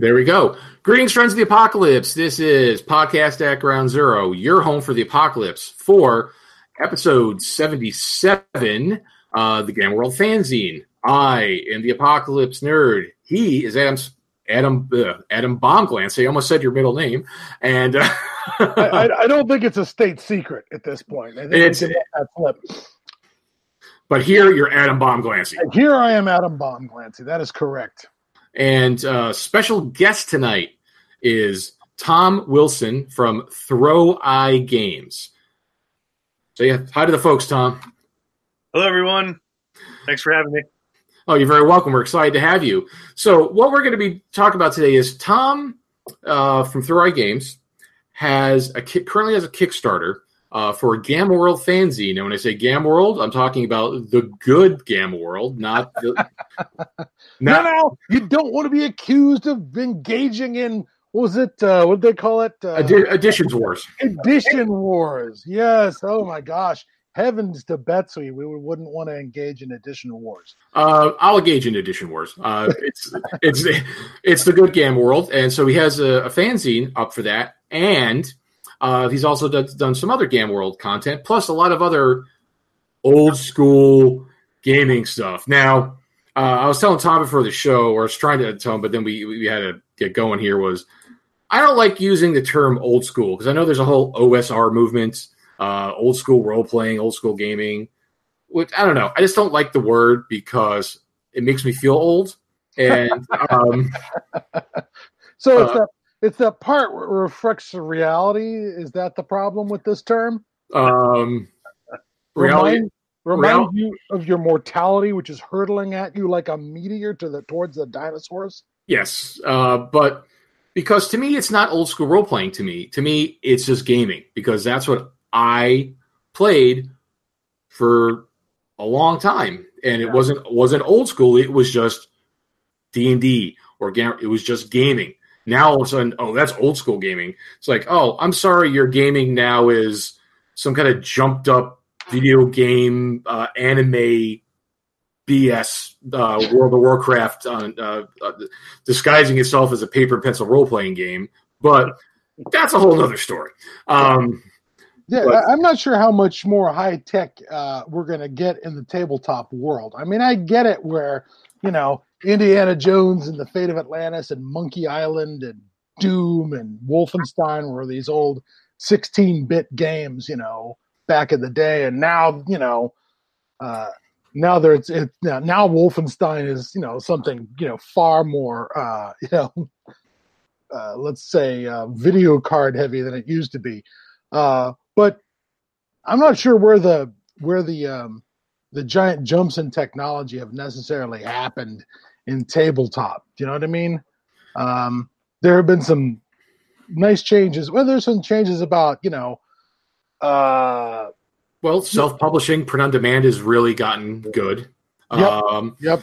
There we go. Greetings, friends of the apocalypse. This is Podcast at Ground Zero, your home for the apocalypse for episode 77, uh, the Gamma World Fanzine. I am the apocalypse nerd. He is Adam's Adam uh, Adam Bombglance. I almost said your middle name, and uh, I, I, don't think it's a state secret at this point. I think It's- it's that flip. but here you're Adam Bombglancy. And here I am, Adam Bomb Glancy. That is correct. And uh, special guest tonight is Thom Wilson from Throwi Games. So yeah, hi to the folks, Thom. Hello, everyone. Thanks for having me. Oh, you're very welcome. We're excited to have you. So, what we're going to be talking about today is Thom uh, from Throwi Games has a ki- currently has a Kickstarter uh, for a Gamma World fanzine. And when I say Gamma World, I'm talking about the good Gamma World, not the. No, not, no, you don't want to be accused of engaging in what was it? Uh, what did they call it? Uh, Wars. edition wars. Yes. Oh my gosh. Heavens to Betsy, we wouldn't want to engage in edition wars. Uh, I'll engage in Edition Wars. Uh, it's it's it's the good Gamma World, and so he has a, a fanzine up for that, and uh, he's also done, done some other Gamma World content, plus a lot of other old school gaming stuff. Now, uh, I was telling Thom before the show, or I was trying to tell him, but then we we had to get going. Here was I don't like using the term old school because I know there's a whole OSR movement, uh, old school role playing, old school gaming which I don't know. I just don't like the word because it makes me feel old. And um, So it's Uh, that it's that part where it reflects the reality. Is that the problem with this term? um, reality, Remind, remind you of your mortality, which is hurtling at you like a meteor to the towards the dinosaurs. yes, uh, but because to me it's not old school role playing. To me, to me it's just gaming because that's what I played for a long time, and it Yeah. wasn't wasn't old school. It was just D and D or it was just gaming. Now all of a sudden, oh, that's old school gaming. It's like, oh, I'm sorry, your gaming now is some kind of jumped up video game uh, anime BS uh, World of Warcraft uh, uh, uh, disguising itself as a paper and pencil role playing game. But that's a whole other story. Um, Yeah, But- I'm not sure how much more high tech uh, we're going to get in the tabletop world. I mean, I get it where you know Indiana Jones and the Fate of Atlantis and Monkey Island and Doom and Wolfenstein were these old 16-bit games, you know, back in the day, and now you know. Uh, now there's it now, now Wolfenstein is you know something you know far more uh, you know uh, let's say uh, video card heavy than it used to be. Uh, but I'm not sure where the where the um, the giant jumps in technology have necessarily happened in tabletop. Do you know what I mean? Um, there have been some nice changes. Well, there's some changes about you know. Uh, well, self publishing, print on demand has really gotten good. Yep. Um, yep.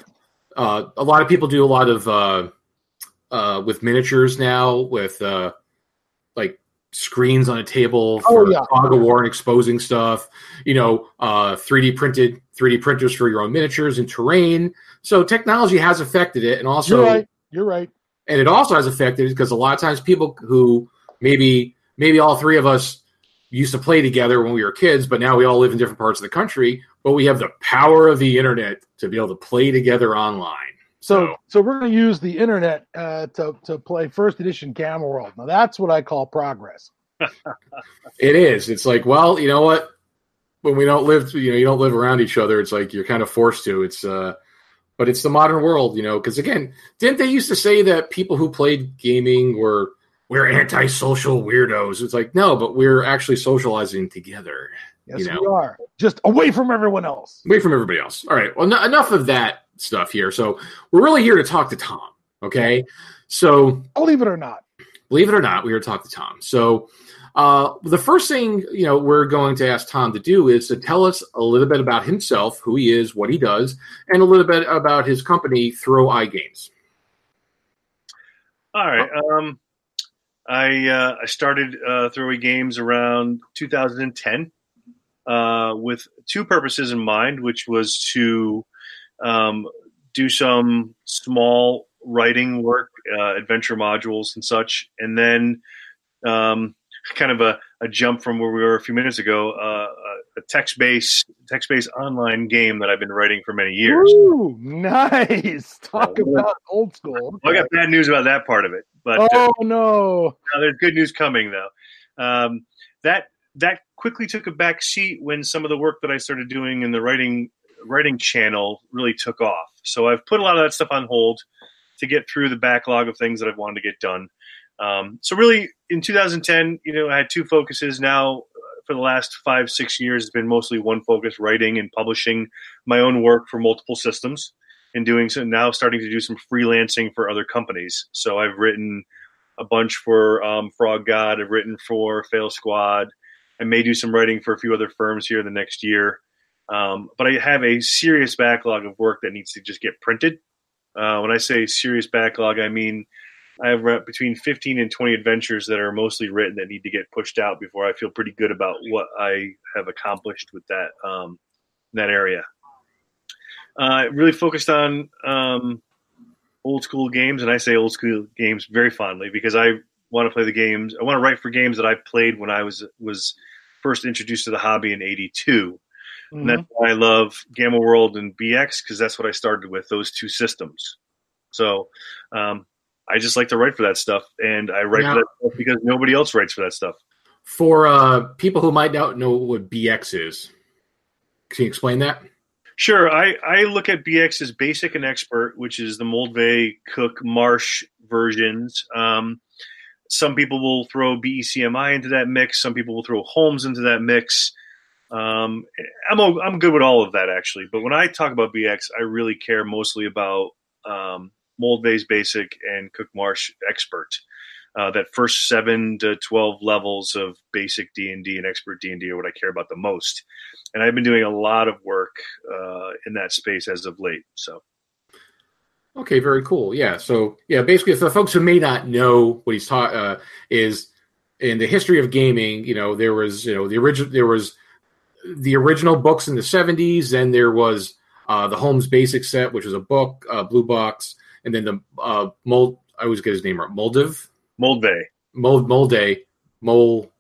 uh, a lot of people do a lot of uh, uh, with miniatures now with uh, like screens on a table Oh, for yeah. fog of war and exposing stuff you know uh, 3d printed 3d printers for your own miniatures and terrain so technology has affected it and also You're right. You're right. and it also has affected it because a lot of times people who maybe maybe all three of us used to play together when we were kids but now we all live in different parts of the country but we have the power of the internet to be able to play together online So, so we're going to use the internet uh, to to play first edition Gamma World. Now, that's what I call progress. It is. It's like, well, you know what? When we don't live, you know, you don't live around each other. It's like you're kind of forced to. It's, uh, but it's the modern world, you know. Because again, didn't they used to say that people who played gaming were we're antisocial weirdos? It's like no, but we're actually socializing together, Yes, You know. we are just away from everyone else. away from everybody else. All right. Well, no, enough of that stuff here. So we're really here to talk to Thom. Okay. So Believe it or not. believe it or not, we are talking to Thom. So, uh, the first thing you know we're going to ask Thom to do is to tell us a little bit about himself, who he is, what he does, and a little bit about his company, Throwi Games. All right. Um, I uh, I started uh, Throwi Games around 2010 uh, with two purposes in mind, which was to um, do some small writing work, uh, adventure modules and such, and then um, kind of a, a, jump from where we were a few minutes ago, uh, a text based text based online game that I've been writing for many years. Ooh, nice! Talk about old school. I got bad news about that part of it, but oh uh, no, there's good news coming though. Um, that that quickly took a back seat when some of the work that I started doing in the writing writing channel really took off. So I've put a lot of that stuff on hold to get through the backlog of things that I've wanted to get done. Um, so really, in 2010, you know, I had two focuses. Now, uh, for the last five, six years, it's been mostly one focus: writing and publishing my own work for multiple systems, and doing so now, starting to do some freelancing for other companies. So I've written a bunch for um, Frog God. I've written for Fail Squad. I may do some writing for a few other firms here in the next year. Um, but I have a serious backlog of work that needs to just get printed. Uh, when I say serious backlog, I mean I have between 15 and 20 adventures that are mostly written that need to get pushed out before I feel pretty good about what I have accomplished with that um, that area. Uh, really focused on um, old school games, and I say old school games very fondly because I want to play the games. I want to write for games that I played when I was was first introduced to the hobby in '82. Mm-hmm. And that's mm-hmm. why I love Gamma World and BX because that's what I started with those two systems. So um, I just like to write for that stuff, and I write now, for that stuff because nobody else writes for that stuff. For uh, people who might not know what BX is, can you explain that? Sure. I, I look at BX as basic and expert, which is the Moldvay, Cook, Marsh versions. Um, some people will throw BECMI into that mix. Some people will throw Holmes into that mix. Um, I'm I'm good with all of that actually, but when I talk about BX, I really care mostly about um, Moldvay's Basic and Cook Marsh Expert. Uh, that first seven to twelve levels of basic D and D and expert D and D are what I care about the most, and I've been doing a lot of work uh, in that space as of late. So. Okay, very cool. Yeah. So yeah, basically, for the folks who may not know what he's taught uh, is in the history of gaming. You know, there was you know the original there was the original books in the 70s. Then there was uh, the Holmes Basic set, which was a book, uh, blue box, and then the uh, mold. I always get his name right. Moldiv. Moldvay. Mold Molday. Mol.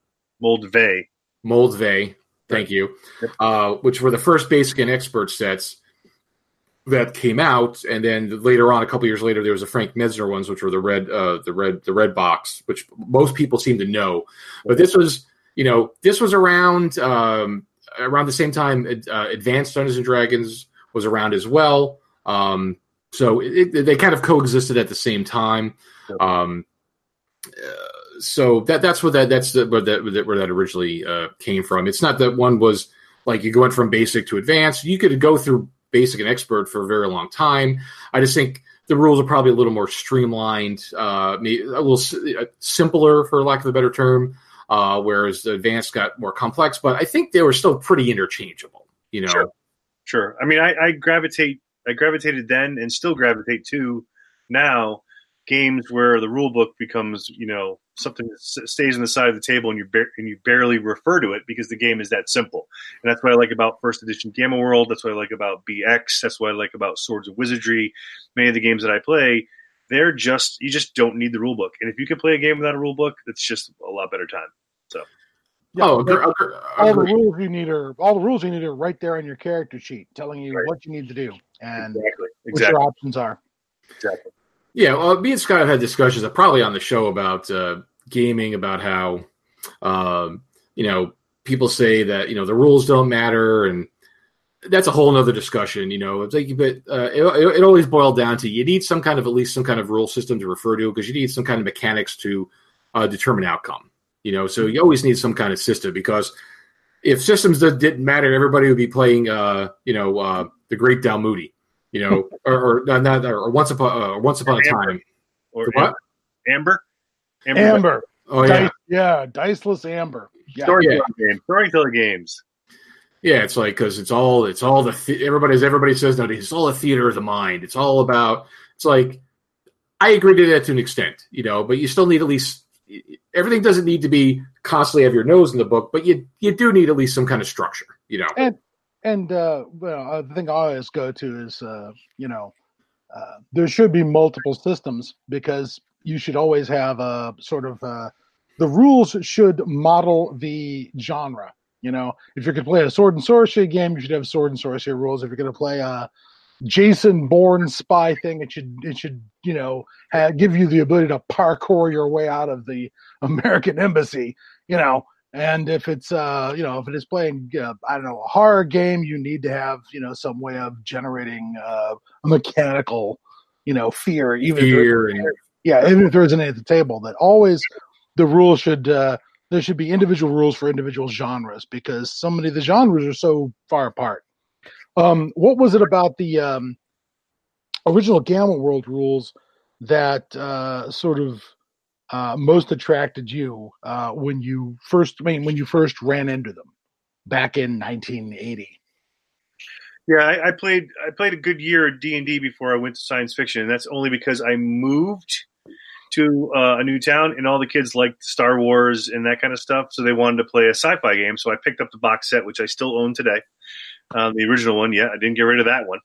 Moldvay. Moldvay. Thank you. Yep. Uh, which were the first basic and expert sets that came out, and then later on, a couple years later, there was the Frank Mentzer ones, which were the red, uh, the red, the red box, which most people seem to know. But this was, you know, this was around. Um, around the same time, uh, Advanced Dungeons and Dragons was around as well. Um, so it, it, they kind of coexisted at the same time. Um, uh, so that that's where that that's the, where that where that originally uh, came from. It's not that one was like you went from basic to advanced. You could go through basic and expert for a very long time. I just think the rules are probably a little more streamlined, uh, a little uh, simpler, for lack of a better term uh, whereas the advanced got more complex. But I think they were still pretty interchangeable. You know, sure. sure. I mean, I, I gravitate, I gravitated then, and still gravitate to now games where the rule book becomes, you know, something that stays on the side of the table and you bar- and you barely refer to it because the game is that simple. And that's what I like about first edition Gamma World. That's what I like about BX. That's what I like about Swords of Wizardry. Many of the games that I play, they're just you just don't need the rule book. And if you can play a game without a rule book, it's just a lot better time. So. Yeah, oh, agree, agree, all the rules you need are all the rules you need are right there on your character sheet, telling you right. what you need to do and exactly. Exactly. what your options are. Exactly. Yeah, well, me and Scott have had discussions, uh, probably on the show about uh, gaming, about how um, you know people say that you know the rules don't matter, and that's a whole other discussion. You know, it's like, but uh, it, it always boiled down to you need some kind of at least some kind of rule system to refer to because you need some kind of mechanics to uh, determine outcome. You know, so you always need some kind of system because if systems that didn't matter, everybody would be playing, uh, you know, uh, the Great Dalmuti, you know, or, or not, or once upon, uh, once upon a time, or what? Amber, Amber, Amber. Oh yeah, Dice, yeah, diceless Amber. Yeah. Storytelling yeah. games, storytelling games. Yeah, it's like because it's all it's all the th- everybody's everybody says nowadays it's all a theater of the mind. It's all about. It's like I agree to that to an extent, you know, but you still need at least everything doesn't need to be constantly have your nose in the book, but you you do need at least some kind of structure, you know. And and uh, well, the thing I always go to is uh, you know uh, there should be multiple systems because you should always have a sort of uh, the rules should model the genre. You know, if you're going to play a sword and sorcery game, you should have sword and sorcery rules. If you're going to play a Jason Bourne spy thing, it should it should you know have, give you the ability to parkour your way out of the American embassy. You know, and if it's uh you know if it is playing uh, I don't know a horror game, you need to have you know some way of generating uh, a mechanical you know fear even Fear if yeah even if there isn't any at the table. That always the rules should uh, there should be individual rules for individual genres because so many of the genres are so far apart. Um, what was it about the um, original Gamma World rules that uh, sort of uh, most attracted you uh, when you first? I mean, when you first ran into them back in 1980. Yeah, I, I played I played a good year D and D before I went to science fiction, and that's only because I moved to uh, a new town, and all the kids liked Star Wars and that kind of stuff, so they wanted to play a sci-fi game. So I picked up the box set, which I still own today, um, the original one. Yeah, I didn't get rid of that one,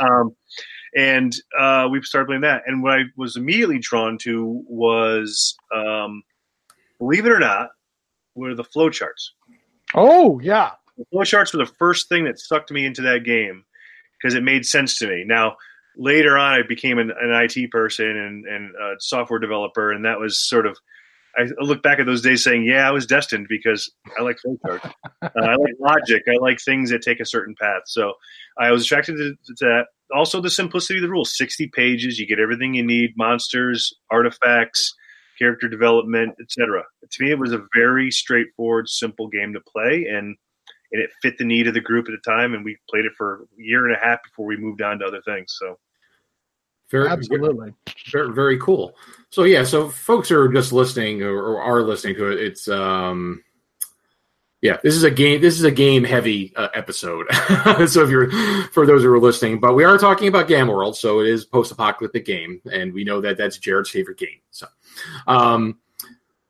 um, and uh, we started playing that. And what I was immediately drawn to was, um, believe it or not, were the flowcharts. Oh yeah, The flowcharts were the first thing that sucked me into that game because it made sense to me. Now, later on, I became an, an IT person and, and a software developer, and that was sort of. I look back at those days saying, "Yeah, I was destined because I like flowcharts. uh, I like logic. I like things that take a certain path." So I was attracted to, to that. Also, the simplicity of the rules: sixty pages, you get everything you need: monsters, artifacts, character development, etc. To me, it was a very straightforward, simple game to play, and and it fit the need of the group at the time. And we played it for a year and a half before we moved on to other things. So Very, absolutely. very, very cool. So yeah, so folks who are just listening or, are listening to it, it's um, yeah, this is a game. This is a game heavy uh, episode. so if you're for those who are listening, but we are talking about Gamma World, so it is post apocalyptic game, and we know that that's Jared's favorite game. So, um,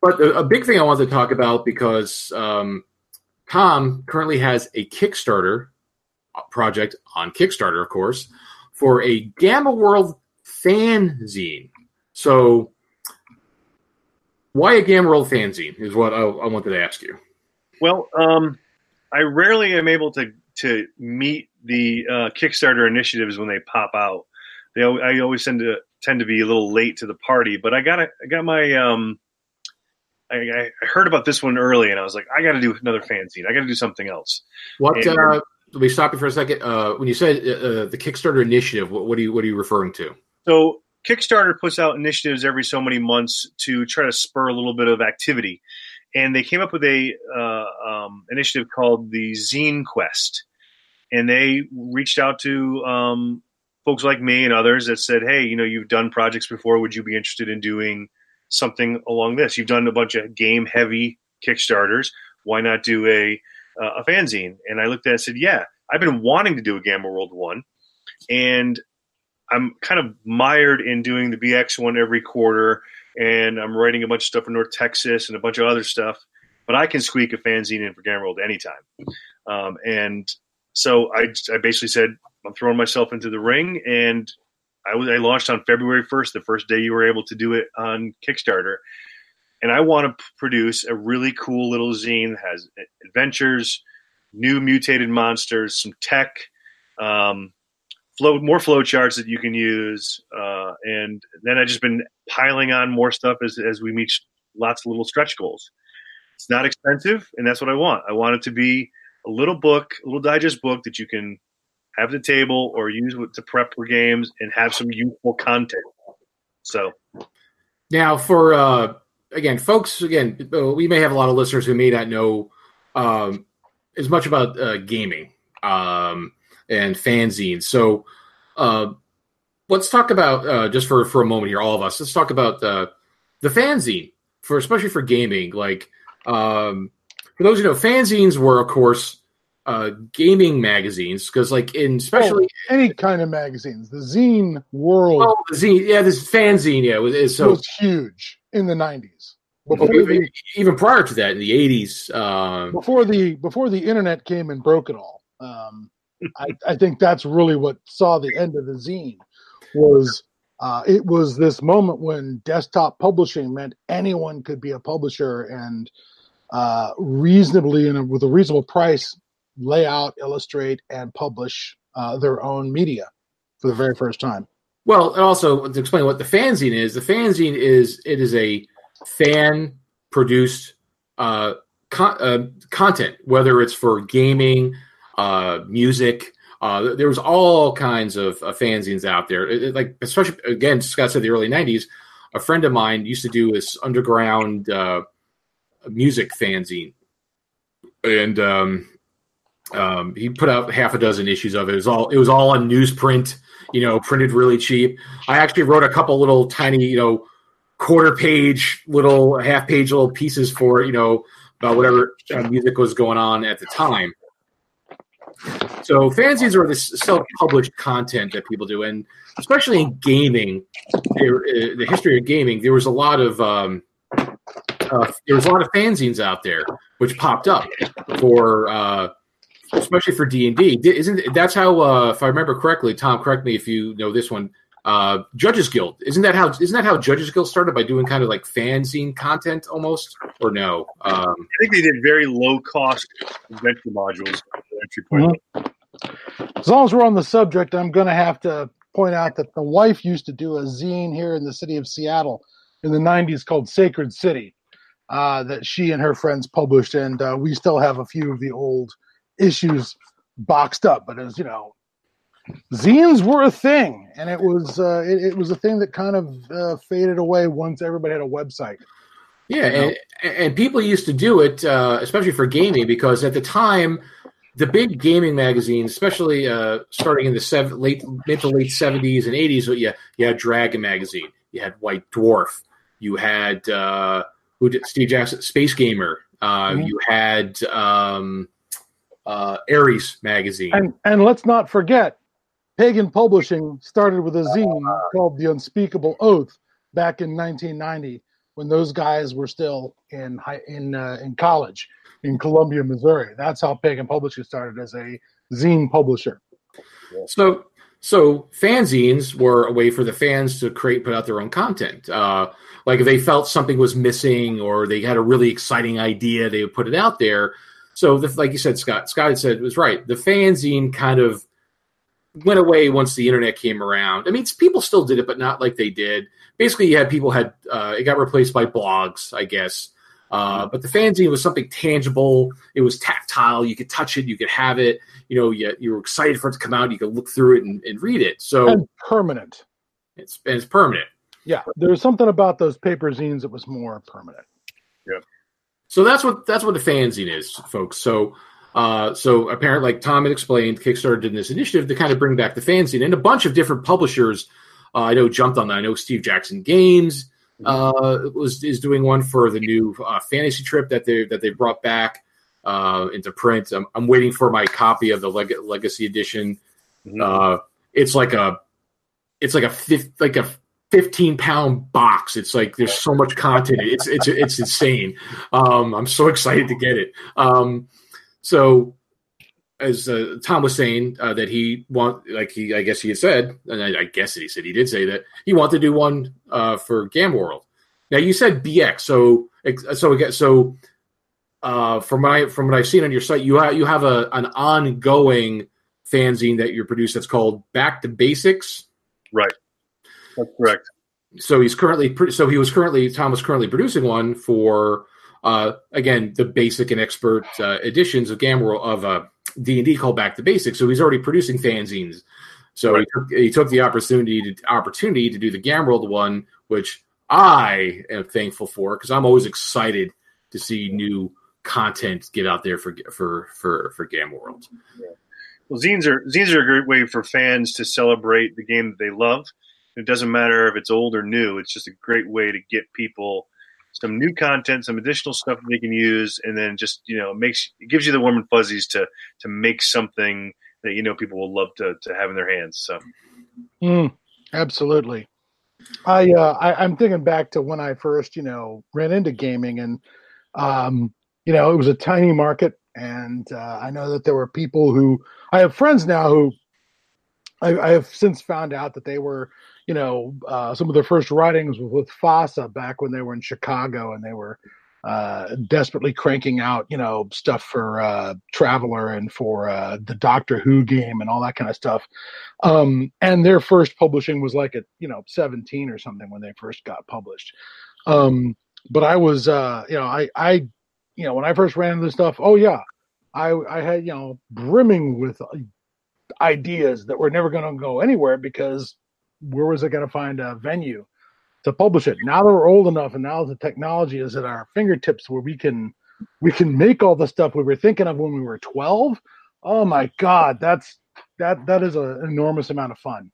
but a, a big thing I wanted to talk about because um, Thom currently has a Kickstarter project on Kickstarter, of course, for a Gamma World fanzine. So, why a Gamma World fanzine is what I, I wanted to ask you. Well, um, I rarely am able to to meet the uh, Kickstarter initiatives when they pop out. They, I always tend to tend to be a little late to the party, but I got a, I got my um, I, I heard about this one early, and I was like, I got to do another fanzine. I got to do something else. What? And- Uh, let me stop you for a second. Uh, when you said uh, uh, the Kickstarter initiative, what, what are you what are you referring to? So Kickstarter puts out initiatives every so many months to try to spur a little bit of activity, and they came up with a uh, um, initiative called the Zine Quest, and they reached out to um, folks like me and others that said, "Hey, you know, you've done projects before. Would you be interested in doing something along this? You've done a bunch of game heavy Kickstarters. Why not do a uh, a fanzine?" And I looked at it and said, "Yeah, I've been wanting to do a Gamma World one, and I'm kind of mired in doing the BX one every quarter, and I'm writing a bunch of stuff for North Texas and a bunch of other stuff. But I can squeak a fanzine in for Gamma World anytime. Um, and so I, I basically said, I'm throwing myself into the ring, and I was I launched on February 1st, the first day you were able to do it on Kickstarter. And I want to produce a really cool little zine that has adventures, new mutated monsters, some tech, um, flow more flow charts that you can use, uh, and then I've just been piling on more stuff as as we meet lots of little stretch goals. It's not expensive, and that's what I want. I want it to be a little book, a little digest book that you can have at the table or use to prep for games and have some useful content. So Now, for uh, again, folks, again, uh, we may have a lot of listeners who may not know um, as much about uh, gaming um, and fanzines. So, uh, let's talk about uh, just for for a moment here, all of us. Let's talk about uh, the fanzine for especially for gaming. Like um, for those who know, fanzines were, of course, uh, gaming magazines because, like, in especially any kind of magazines. The zine world oh, the zine, yeah, this fanzine, yeah, was is so was huge in the 90s. Before even, the, even prior to that in the 80s um, before the before the internet came and broke it all. Um, I, I think that's really what saw the end of the zine. was uh, it was this moment when desktop publishing meant anyone could be a publisher and uh, reasonably and with a reasonable price lay out, illustrate, and publish uh, their own media for the very first time. Well, and also to explain what the fanzine is, the fanzine is it is a fan produced uh, con- uh, content, whether it's for gaming, uh, music. Uh, there was all kinds of uh, fanzines out there. It, it, like especially again, Scott said the early '90s. A friend of mine used to do this underground uh, music fanzine, and um, um, he put out half a dozen issues of it. It was all it was all on newsprint, you know, printed really cheap. I actually wrote a couple little tiny, you know, quarter page little half page little pieces for you know about whatever uh, music was going on at the time. So fanzines are this self-published content that people do, and especially in gaming, uh, the history of gaming, there was a lot of um, uh, there was a lot of fanzines out there which popped up for uh, especially for D and D. Isn't that's how? Uh, if I remember correctly, Thom, correct me if you know this one. Uh, Judges Guild isn't that how? Isn't that how Judges Guild started by doing kind of like fanzine content almost, or no? Um, I think they did very low cost adventure modules. Entry point. Mm-hmm. As long as we're on the subject, I'm going to have to point out that the wife used to do a zine here in the city of Seattle in the 90s called Sacred City uh, that she and her friends published, and uh, we still have a few of the old issues boxed up. But as you know, zines were a thing, and it was uh, it, it, was a thing that kind of uh, faded away once everybody had a website. Yeah, you know? and, and, people used to do it, uh, especially for gaming, because at the time, the big gaming magazines, especially uh, starting in the seven, late mid to late seventies and eighties, yeah, you had Dragon magazine, you had White Dwarf, you had uh, who did Steve Jackson, Space Gamer, uh, mm-hmm. you had. Um, uh, Ares magazine. And, and let's not forget, Pagan Publishing started with a zine called The Unspeakable Oath back in 1990 when those guys were still in high, in uh, in college in Columbia, Missouri. That's how Pagan Publishing started as a zine publisher. So so fanzines were a way for the fans to create put out their own content. Uh, like if they felt something was missing or they had a really exciting idea, they would put it out there. So, the, like you said, Scott, Scott had said was right. The fanzine kind of went away once the internet came around. I mean, people still did it, but not like they did. Basically, you had people had uh, it got replaced by blogs, I guess. Uh, but the fanzine was something tangible. It was tactile. You could touch it. You could have it. You know, you, you were excited for it to come out. You could look through it and, and read it. So and permanent. It's it's permanent. Yeah, there's something about those paper zines that was more permanent. Yeah. So that's what that's what the fanzine is, folks. So uh, so apparently, like Thom had explained, Kickstarter did this initiative to kind of bring back the fanzine, and a bunch of different publishers uh, I know jumped on that. I know Steve Jackson Games uh, was is doing one for the new uh, fantasy trip that they that they brought back uh, into print. I'm, I'm, waiting for my copy of the Leg- Legacy Edition. Mm-hmm. Uh, it's like a it's like a fifth, like a 15 pound box. It's like there's so much content. It's it's it's insane. Um, I'm so excited to get it. Um, so as uh, Thom was saying uh, that he want like he I guess he had said and I, I, guess that he said he did say that he wanted to do one uh, for Gamma World. Now you said BX, so so again so uh, from my from what I've seen on your site, you have you have a an ongoing fanzine that you're produced that's called Back to Basics. Right. That's correct. So he's currently so he was currently Thom was currently producing one for uh, again the basic and expert uh, editions of Gamma World of uh, D and D called Back to Basics. So he's already producing fanzines. So right. he, took, he took the opportunity to opportunity to do the Gamma World one, which I am thankful for because I'm always excited to see new content get out there for for for for Gamma World. Yeah. Well, zines are zines are a great way for fans to celebrate the game that they love it doesn't matter if it's old or new. It's just a great way to get people some new content, some additional stuff that they can use, and then just you know makes it gives you the warm and fuzzies to to make something that you know people will love to to have in their hands. So, mm, absolutely. I, uh, I I'm thinking back to when I first you know ran into gaming, and um, you know it was a tiny market, and uh, I know that there were people who I have friends now who I, I have since found out that they were, you know, uh, some of their first writings was with FASA back when they were in Chicago and they were uh, desperately cranking out, you know, stuff for uh, Traveller and for uh, the Doctor Who game and all that kind of stuff. Um, and their first publishing was like at, you know, 17 or something when they first got published. Um, but I was, uh, you know, I, I, you know, when I first ran into this stuff, oh yeah, I, I had, you know, brimming with ideas that were never going to go anywhere because where was I going to find a venue? to publish it. Now that we're old enough, and now the technology is at our fingertips, where we can we can make all the stuff we were thinking of when we were twelve. Oh my God, that's that that is an enormous amount of fun.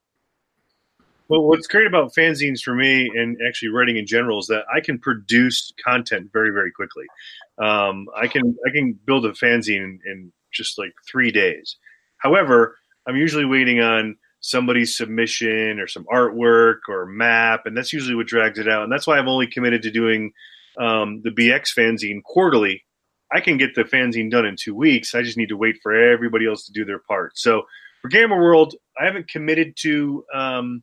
Well, what's great about fanzines for me, and actually writing in general, is that I can produce content very, very quickly. Um, I can I can build a fanzine in, in just like three days. However, I'm usually waiting on somebody's submission or some artwork or map, and that's usually what drags it out. And that's why I'm only committed to doing um, the BX fanzine quarterly. I can get the fanzine done in two weeks. I just need to wait for everybody else to do their part. So for Gamma World, I haven't committed to um,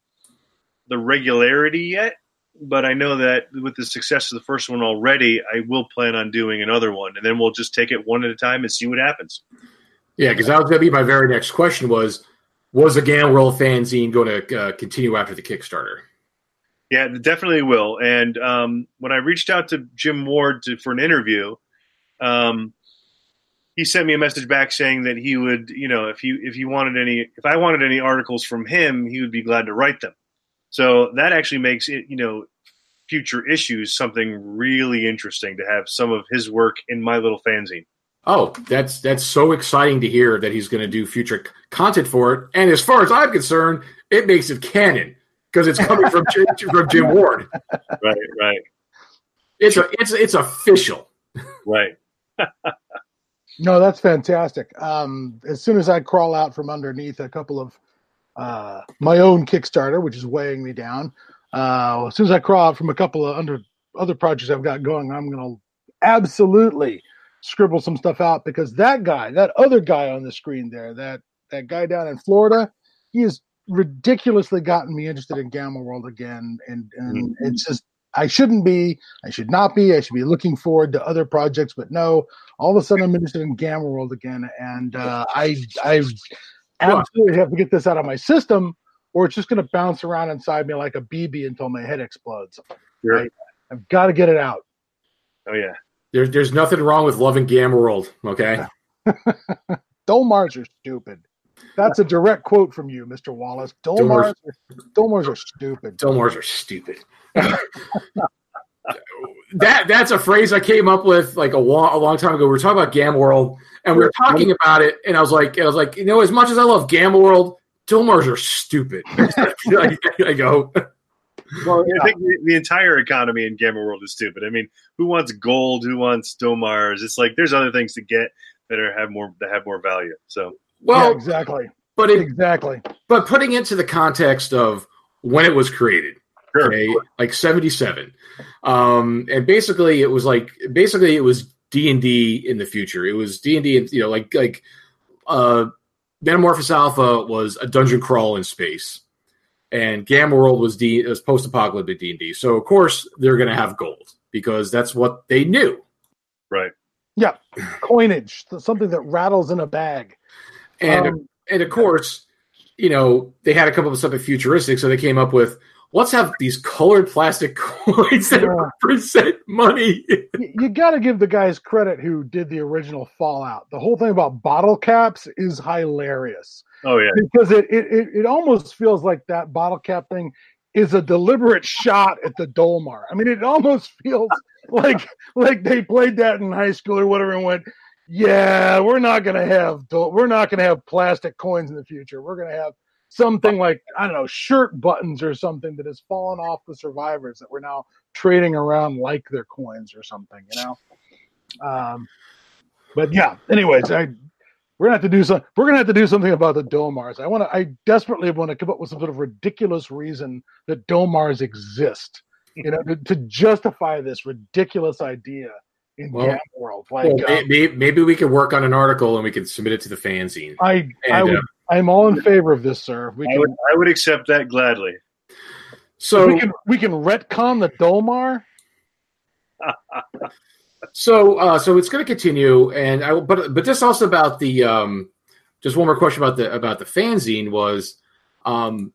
the regularity yet, but I know that with the success of the first one already, I will plan on doing another one, and then we'll just take it one at a time and see what happens. Yeah, because that was going to be my very next question was was a Gamma World fanzine going to uh, continue after the Kickstarter? Yeah, definitely will. And um, when I reached out to Jim Ward to, for an interview, um, he sent me a message back saying that he would, you know, if he if he wanted any, if I wanted any articles from him, he would be glad to write them. So that actually makes it, you know, future issues something really interesting to have some of his work in my little fanzine. Oh, that's that's so exciting to hear that he's going to do future content for it. And as far as I'm concerned, it makes it canon because it's coming from Jim, from Jim Ward. Right, right. It's a, it's it's official. Right. no, that's fantastic. Um, as soon as I crawl out from underneath a couple of uh, my own Kickstarter, which is weighing me down, uh, as soon as I crawl out from a couple of under other projects I've got going, I'm going to absolutely scribble some stuff out because that guy, that other guy on the screen there, that that guy down in Florida, he has ridiculously gotten me interested in Gamma World again, and and mm-hmm. it's just I shouldn't be, I should not be, I should be looking forward to other projects, but no, all of a sudden I'm interested in Gamma World again, and uh, I I absolutely have to get this out of my system, or it's just going to bounce around inside me like a BB until my head explodes. Sure. I, I've got to get it out. Oh yeah. There's there's nothing wrong with loving Gamma World, okay? Dolmars are stupid. That's a direct quote from you, Mr. Wallace. Dolmars, Dolmars are stupid. Dolmars are stupid. that that's a phrase I came up with like a long, a long time ago. We were talking about Gamma World, and we were talking about it, and I was like, I was like, you know, as much as I love Gamma World, Dolmars are stupid. I go. Well, I think the, the, entire economy in Gamma World is stupid. I mean, who wants gold? Who wants Domars? It's like there's other things to get that are have more that have more value. So, well, yeah, exactly. But it, exactly. But putting into the context of when it was created, sure. okay, like '77, um, and basically it was like basically it was D and D in the future. It was D and D, you know, like like uh, Metamorphosis Alpha was a dungeon crawl in space and Gamma World was D was post apocalyptic D and D. So of course they're going to have gold because that's what they knew. Right. Yeah, coinage, something that rattles in a bag. And um, and of course, you know they had to come up with something futuristic, so they came up with let's have these colored plastic coins that yeah. represent money. you, you got to give the guys credit who did the original Fallout. The whole thing about bottle caps is hilarious. Oh yeah, because it it it, almost feels like that bottle cap thing is a deliberate shot at the Dolmar. I mean, it almost feels like like they played that in high school or whatever and went, yeah, we're not gonna have we're not gonna have plastic coins in the future. We're gonna have something like I don't know shirt buttons or something that has fallen off the survivors that we're now trading around like their coins or something. You know. Um, but yeah. Anyways, I we're gonna have to do some. We're gonna have to do something about the Domars. I want to. I desperately want to come up with some sort of ridiculous reason that Domars exist. You know, to, to justify this ridiculous idea in well, world. Like, well, maybe, um, maybe, we could work on an article and we could submit it to the fanzine. I, and, I would, uh, I'm all in favor of this, sir. We I can would, I would accept that gladly. So we can we can retcon the Dolmar. So, uh, so it's going to continue, and I, but but just also about the um, just one more question about the about the fanzine was um,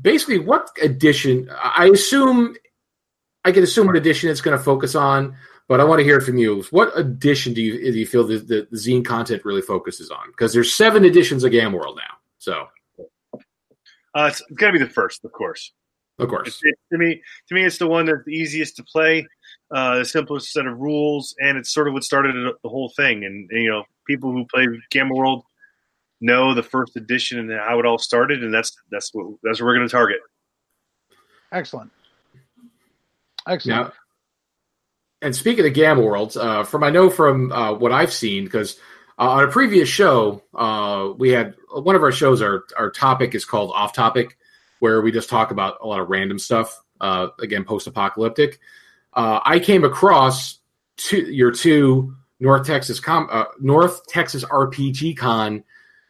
basically what edition? I assume I can assume what edition it's going to focus on, but I want to hear it from you. What edition do you do you feel the, the, zine content really focuses on? Because there's seven editions of Gamma World now, so Uh, it's got to be the first, of course. of course. It's, it, to me, to me, it's the one that's the easiest to play, uh, the simplest set of rules, and it's sort of what started the whole thing. And, and, you know, people who play Gamma World know the first edition and how it all started, and that's that's what that's what we're going to target. Excellent. Excellent. Now, and speaking of Gamma Worlds, uh, from I know from uh, what I've seen, because uh, on a previous show, uh, we had one of our shows. Our our topic is called Off Topic, where we just talk about a lot of random stuff. Uh, again, post apocalyptic. Uh, I came across two, your two North Texas com, uh, North Texas RPG Con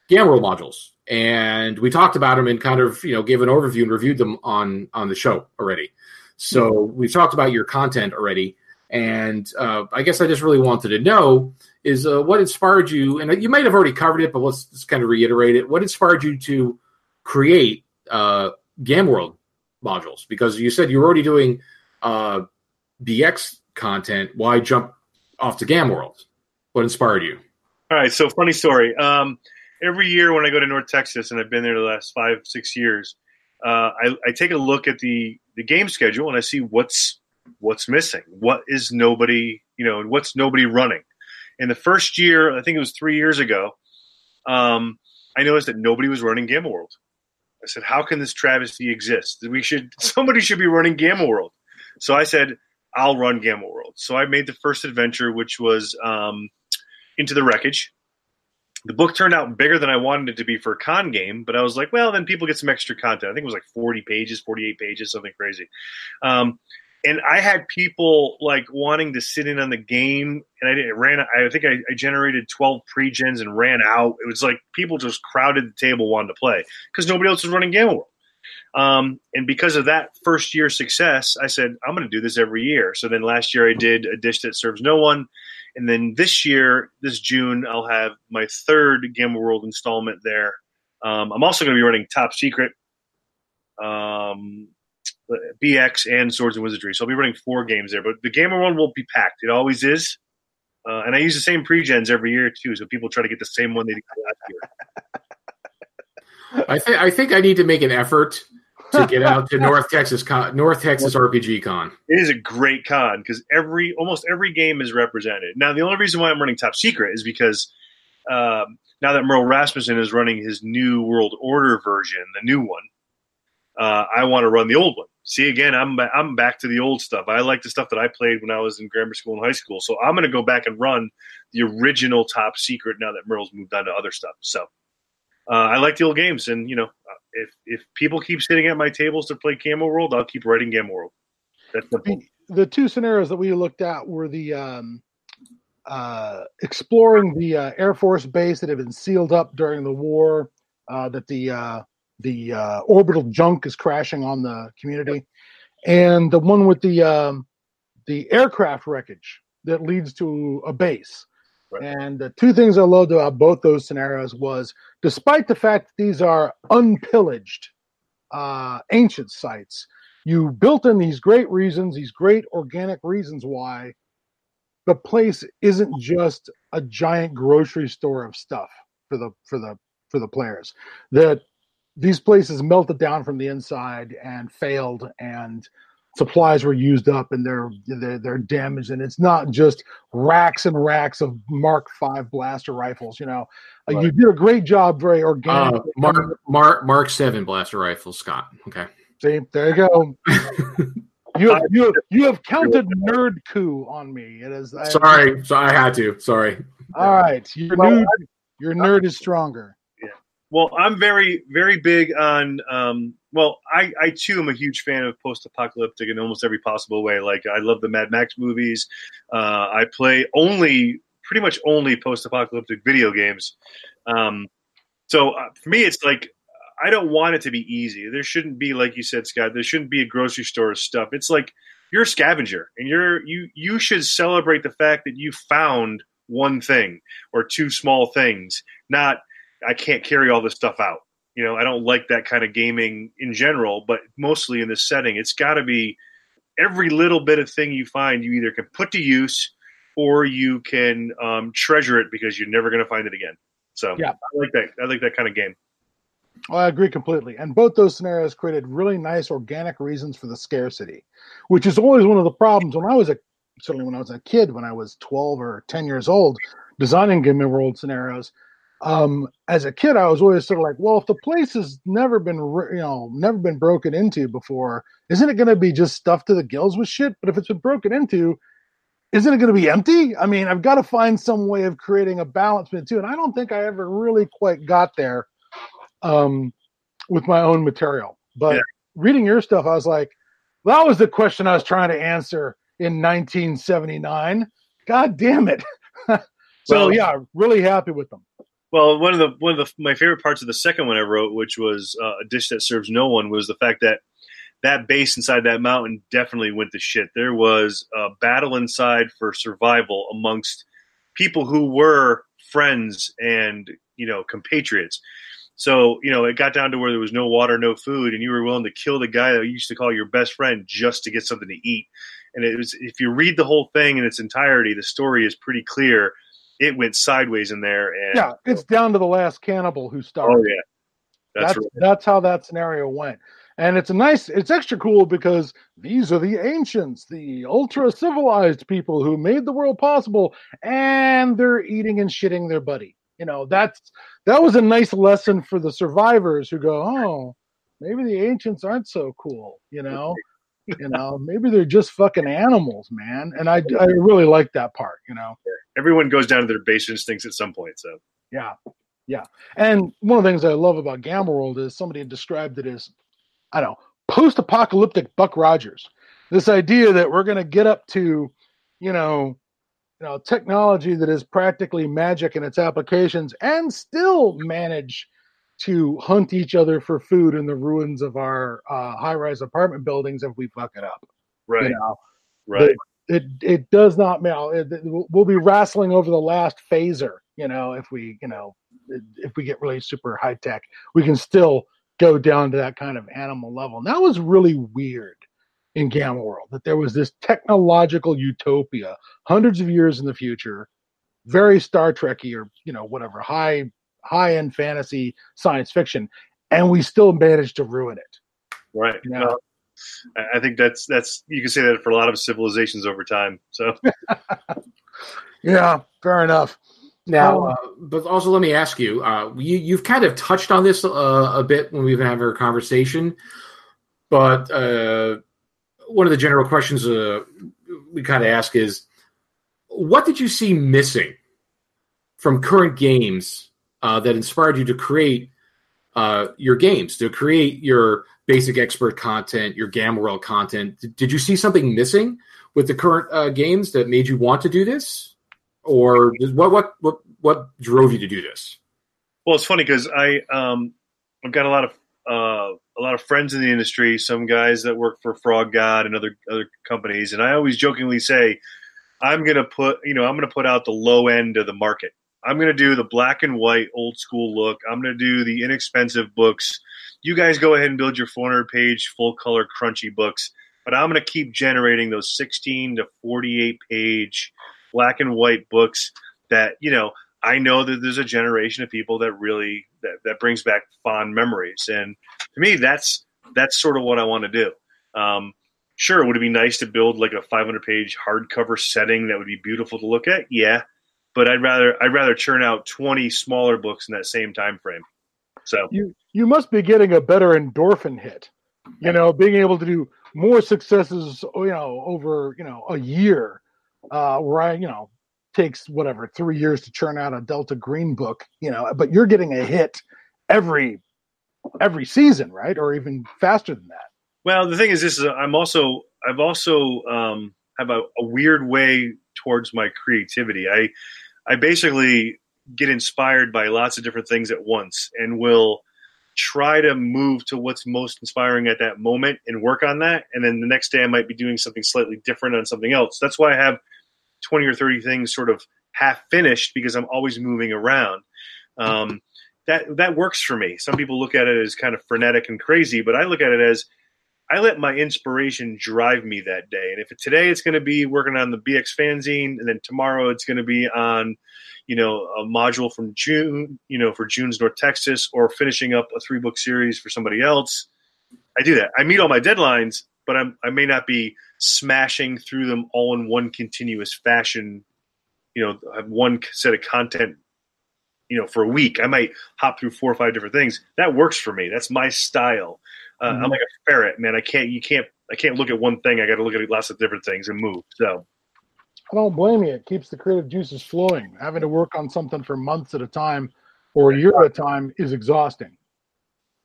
Gamma World modules, and we talked about them and kind of you know gave an overview and reviewed them on on the show already. So we've talked about your content already, and uh, I guess I just really wanted to know is uh, what inspired you, and you might have already covered it, but let's just kind of reiterate it. What inspired you to create uh, modules? Because you said you were already doing uh, BX content. Why jump off to Gamma World? What inspired you? All right, so funny story. Um, every year when I go to North Texas, and I've been there the last five, six years, uh, I, I take a look at the the game schedule and I see what's what's missing. What is nobody, you know, and what's nobody running. In the first year, I think it was three years ago, um, I noticed that nobody was running Gamma World. I said, "How can this travesty exist? We should somebody should be running Gamma World." So I said, "I'll run Gamma World." So I made the first adventure, which was um, into the wreckage. The book turned out bigger than I wanted it to be for a con game, but I was like, well, then people get some extra content. I think it was like 40 pages, 48 pages, something crazy. Um, and I had people like wanting to sit in on the game, and I didn't, ran. I think I, I generated 12 pre-gens and ran out. It was like people just crowded the table, wanted to play because nobody else was running Gamma World. Um, and because of that first year success, I said, I'm going to do this every year. So then last year I did a dish that serves no one. And then this year, this June, I'll have my third Gamma World installment there. Um, I'm also going to be running Top Secret, um, BX, and Swords and Wizardry. So I'll be running four games there. But the Gamma World will be packed. It always is. Uh, and I use the same pre-gens every year too, so people try to get the same one they did last year. I think I think I need to make an effort to get out to North Texas Con, North Texas RPG Con. It is a great con because every almost every game is represented. Now, the only reason why I'm running Top Secret is because um, now that Merle Rasmussen is running his new World Order version, the new one, uh, I want to run the old one. See, again, I'm I'm back to the old stuff. I like the stuff that I played when I was in grammar school and high school. So I'm going to go back and run the original Top Secret now that Merle's moved on to other stuff. So uh, I like the old games, and you know, uh, if if people keep sitting at my tables to play Gamma World, I'll keep writing Gamma World. That's the The, the two scenarios that we looked at were the um, uh, exploring the uh, Air Force base that had been sealed up during the war, uh, that the uh, the uh, orbital junk is crashing on the community, and the one with the um, the aircraft wreckage that leads to a base. And the two things I loved about both those scenarios was, despite the fact that these are unpillaged uh, ancient sites, you built in these great reasons, these great organic reasons why the place isn't just a giant grocery store of stuff for the for the for the players. That these places melted down from the inside and failed and supplies were used up and they're they're, they're damaged and it's not just racks and racks of mark 5 blaster rifles you know Uh, you did a great job very organic Uh, Mark Mark Mark Seven blaster rifle, Scott. Okay. See, there you go you have, you have, you have counted nerd coup on me it is I- Sorry, so I had to. Sorry. all right your Well, nerd your nerd is stronger Well, I'm very, very big on. Um, well, I, I too am a huge fan of post-apocalyptic in almost every possible way. Like I love the Mad Max movies. Uh, I play only, pretty much only post-apocalyptic video games. Um, So uh, for me, it's like I don't want it to be easy. There shouldn't be, like you said, Scott. There shouldn't be a grocery store of stuff. It's like you're a scavenger, and you're you you should celebrate the fact that you found one thing or two small things. Not I can't carry all this stuff out. You know, I don't like that kind of gaming in general, but mostly in this setting, it's got to be every little bit of thing you find you either can put to use or you can um, treasure it because you're never going to find it again. So Yeah. I like that. I like that kind of game. Well, I agree completely. And both those scenarios created really nice organic reasons for the scarcity, which is always one of the problems when I was a certainly when I was a kid, when I was 12 or 10 years old, designing Gamma World scenarios. Um, as a kid, I was always sort of like, well, if the place has never been, you know, never been broken into before, isn't it going to be just stuffed to the gills with shit? But if it's been broken into, isn't it going to be empty? I mean, I've got to find some way of creating a balance between the two. And I don't think I ever really quite got there um, with my own material. But Yeah. reading your stuff, I was like, that was the question I was trying to answer in 1979. God damn it. so, Well- yeah, really happy with them. Well, one of the one of the, my favorite parts of the second one I wrote, which was uh, a dish that serves no one, was the fact that that base inside that mountain definitely went to shit. There was a battle inside for survival amongst people who were friends and you know compatriots. So you know it got down to where there was no water, no food, and you were willing to kill the guy that you used to call your best friend just to get something to eat. And it was if you read the whole thing in its entirety, the story is pretty clear. It went sideways in there, and Yeah, it's down to the last cannibal who started. oh yeah, that's, that's right. that's how that scenario went. And it's a nice it's extra cool because these are the ancients the ultra civilized people who made the world possible and they're eating and shitting their buddy. You know that's that was a nice lesson for the survivors who go oh maybe the ancients aren't so cool you know you know maybe they're just fucking animals man and i i really like that part you know everyone goes down to their base instincts at some point. So yeah, yeah. And one of the things I love about Gamma World is somebody described it as, I don't know, post-apocalyptic Buck Rogers. This idea that we're going to get up to, you know, you know, technology that is practically magic in its applications, and still manage to hunt each other for food in the ruins of our uh, high-rise apartment buildings if we fuck it up. right, You know, right, it it does not matter. it- we'll be wrestling over the last phaser you know if we you know if we get really super high tech we can still go down to that kind of animal level and that was really weird in gamma world that there was this technological utopia hundreds of years in the future very star trekky or you know whatever high high end fantasy science fiction and we still managed to ruin it right. Yeah. No, I I think that's that's you can say that for a lot of civilizations over time. So yeah fair enough Now, Um, uh, but also let me ask you, uh, you you've kind of touched on this uh, a bit when we've been having our conversation, but uh, one of the general questions uh, we kind of ask is, what did you see missing from current games uh, that inspired you to create uh, your games, to create your basic expert content, your Gamma World content? Did, you see something missing with the current uh, games that made you want to do this? or what what what what drove you to do this? Well, it's funny because I um, I've got a lot of uh, a lot of friends in the industry. Some guys that work for Frog God and other other companies, and I always jokingly say, I'm to put you know I'm to put out the low end of the market. I'm going to do the black and white old school look. I'm going to do the inexpensive books. You guys go ahead and build your 400 page full color crunchy books, but I'm going to keep generating those 16 to 48 page black and white books that you know I know that there's a generation of people that really that, that brings back fond memories, and to me, that's that's sort of what I want to do. Um, sure, would it be nice to build like a 500 page hardcover setting that would be beautiful to look at? Yeah, but I'd rather I'd rather churn out 20 smaller books in that same time frame. So you you must be getting a better endorphin hit you know being able to do more successes you know over you know a year uh where i you know takes whatever three years to churn out a delta green book you know but you're getting a hit every every season right or even faster than that Well, the thing is, this is I'm also I've also um, have a, a weird way towards my creativity. I I basically get inspired by lots of different things at once and will try to move to what's most inspiring at that moment and work on that. And then the next day I might be doing something slightly different on something else. That's why I have 20 or 30 things sort of half finished because I'm always moving around. Um, that that works for me. Some people look at it as kind of frenetic and crazy, but I look at it as I let my inspiration drive me that day. And if today it's going to be working on the BX fanzine, and then tomorrow it's going to be on, you know, a module from June, you know, for June's North Texas, or finishing up a three book series for somebody else, I do that. I meet all my deadlines, but I'm, I may not be smashing through them all in one continuous fashion. You know, have one set of content you know, for a week. I might hop through four or five different things. That works for me. That's my style. Uh, mm-hmm. I'm like a ferret, man. I can't, you can't, I can't look at one thing. I got to look at lots of different things and move. So I don't blame you. It keeps the creative juices flowing. Having to work on something for months at a time or a year at a time is exhausting.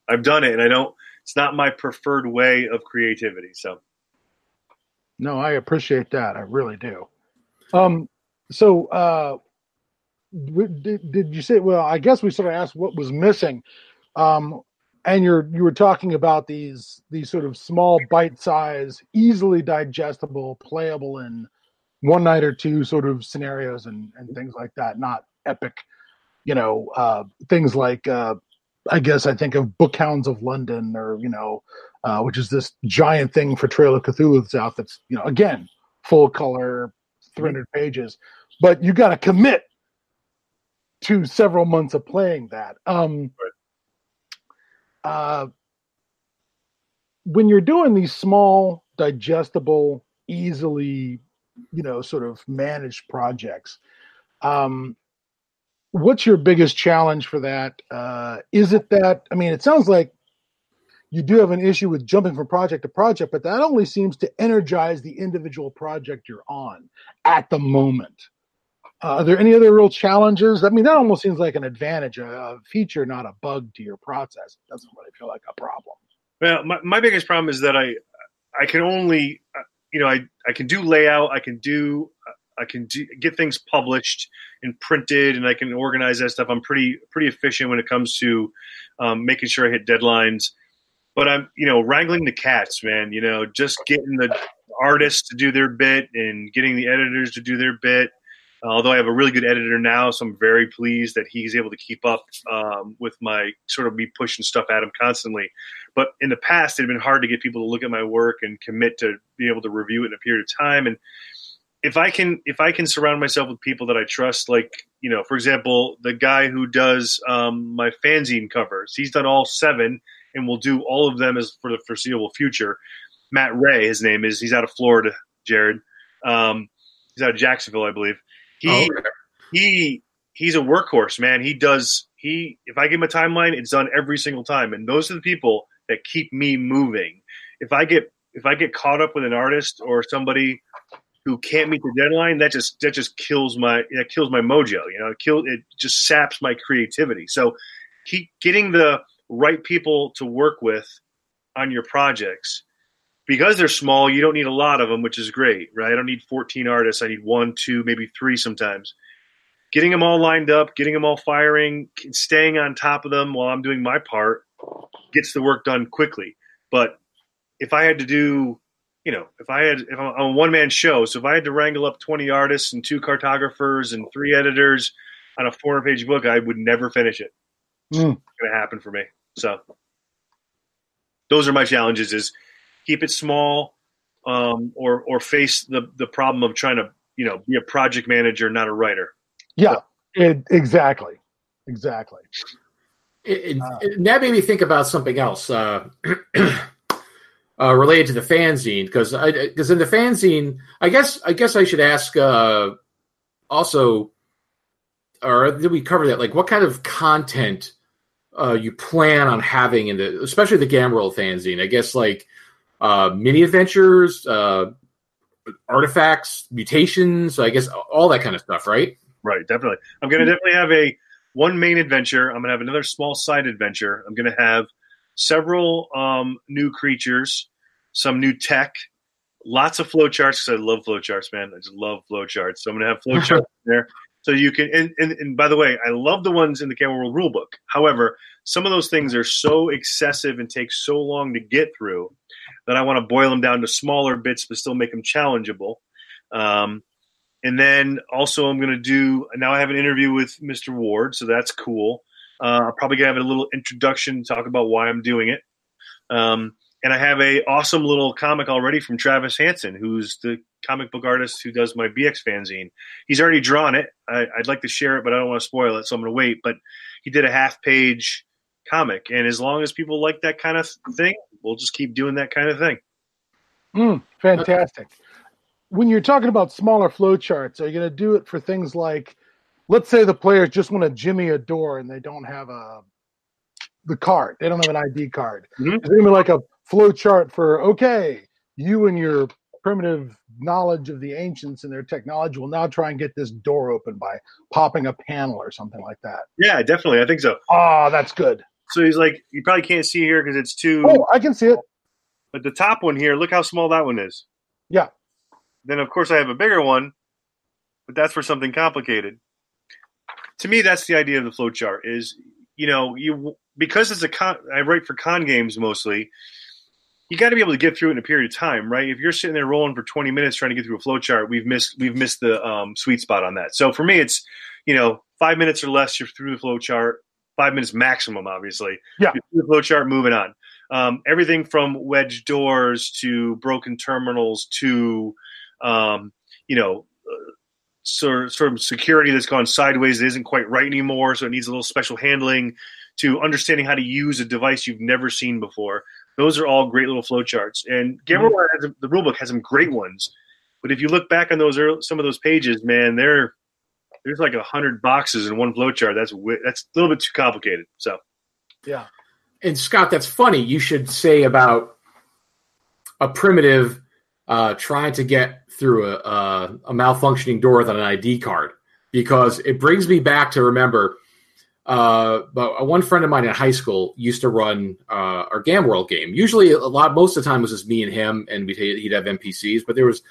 I've done it and I don't, it's not my preferred way of creativity. So no, I appreciate that. I really do. Um, so, uh, did, did you say? Well, I guess we sort of asked what was missing, um, and you're you were talking about these these sort of small bite size, easily digestible, playable in one night or two sort of scenarios and and things like that. Not epic, you know, uh, things like uh, I guess I think of Bookhounds of London or you know, uh, which is this giant thing for Trail of Cthulhu that's out. That's you know again full color, 300 pages, but you got to commit to several months of playing that. Um, uh, when you're doing these small, digestible, easily, you know, sort of managed projects, um, what's your biggest challenge for that? Uh, is it that, I mean, it sounds like you do have an issue with jumping from project to project, but that only seems to energize the individual project you're on at the moment. Uh, are there any other real challenges? I mean, that almost seems like an advantage, a, feature, not a bug to your process. It doesn't really feel like a problem. Well, my, my biggest problem is that I I can only uh, you know I I can do layout, I can do I can do, get things published and printed, and I can organize that stuff. I'm pretty pretty efficient when it comes to um, making sure I hit deadlines. But I'm you know wrangling the cats, man. You know, just getting the artists to do their bit and getting the editors to do their bit although I have a really good editor now, so I'm very pleased that he's able to keep up um, with my sort of me pushing stuff at him constantly. But in the past, it had been hard to get people to look at my work and commit to be able to review it in a period of time. And if I can, if I can surround myself with people that I trust, like you know, for example, the guy who does um, my fanzine covers, he's done all seven, and will do all of them as for the foreseeable future. Matt Ray, his name is. He's out of Florida, Jared. Um, he's out of Jacksonville, I believe he oh, he he's a workhorse, man. He does he if I give him a timeline, it's done every single time. And those are the people that keep me moving. If I get if I get caught up with an artist or somebody who can't meet the deadline, that just that just kills my that kills my mojo. You know, it kill it just saps my creativity. So keep getting the right people to work with on your projects because they're small, you don't need a lot of them, which is great, right? I don't need 14 artists. I need one, two, maybe three sometimes. Getting them all lined up, getting them all firing, staying on top of them while I'm doing my part gets the work done quickly. But if I had to do, you know, if I had, if I'm a one man show, so if I had to wrangle up 20 artists and two cartographers and three editors on a 400 page book, I would never finish it. It's mm. going to happen for me. So those are my challenges is keep it small, um, or or face the the problem of trying to you know be a project manager, not a writer. Yeah, it, exactly, exactly. It, it, uh, that made me think about something else uh, uh, related to the fanzine because because in the fanzine, I guess I guess I should ask uh, also, or did we cover that? Like, what kind of content uh, you plan on having in the, especially the Gamma World fanzine? I guess like uh, mini adventures, uh, artifacts, mutations. I guess all that kind of stuff, right? Right, definitely. I'm going to definitely have a one main adventure. I'm going to have another small side adventure. I'm going to have several um, new creatures, some new tech, lots of flowcharts because I love flowcharts, man. I just love flowcharts. So I'm going to have flowcharts there. So you can, and, and, and by the way, I love the ones in the Gamma World rulebook. However, some of those things are so excessive and take so long to get through that I want to boil them down to smaller bits, but still make them challengeable. Um, and then also, I'm going to do now. I have an interview with Mr. Ward, so that's cool. Uh, I'll probably gonna have a little introduction, talk about why I'm doing it. Um, and I have a awesome little comic already from Travis Hanson, who's the comic book artist who does my BX fanzine. He's already drawn it. I, would like to share it, but I don't want to spoil it, so I'm going to wait. But he did a half page comic, and as long as people like that kind of thing, we'll just keep doing that kind of thing. Mm, fantastic. When you're talking about smaller flowcharts, are you going to do it for things like, let's say the players just want to jimmy a door and they don't have a the card, they don't have an ID card. Mm-hmm. Is it going to be like a flow chart for okay, you and your primitive knowledge of the ancients and their technology will now try and get this door open by popping a panel or something like that. Yeah, definitely. I think so. Oh, that's good. So he's like, you probably can't see here because it's too. Oh, I can see it. But the top one here, look how small that one is. Yeah. Then of course I have a bigger one, but that's for something complicated. To me, that's the idea of the flow chart. Is you know you because it's a con. I write for con games mostly you got to be able to get through it in a period of time, right? If you're sitting there rolling for 20 minutes trying to get through a flow chart, we've missed we've missed the um, sweet spot on that. So for me, it's you know five minutes or less, you're through the flow chart. Five minutes maximum, obviously. Yeah. the flow chart, moving on. Um, everything from wedge doors to broken terminals to um, you know uh, sort of, sort of security that's gone sideways that isn't quite right anymore, so it needs a little special handling. To understanding how to use a device you've never seen before those are all great little flowcharts. And Gamma mm-hmm. the rulebook has some great ones. But if you look back on those early, some of those pages, man, there there's like a hundred boxes in one flowchart. That's that's a little bit too complicated. So, yeah. And Scott, that's funny. You should say about a primitive uh, trying to get through a, a, a malfunctioning door with an ID card because it brings me back to remember uh, but one friend of mine in high school used to run uh, our Gamma World game. Usually, a lot, most of the time was just me and him, and we'd he'd have NPCs. But there was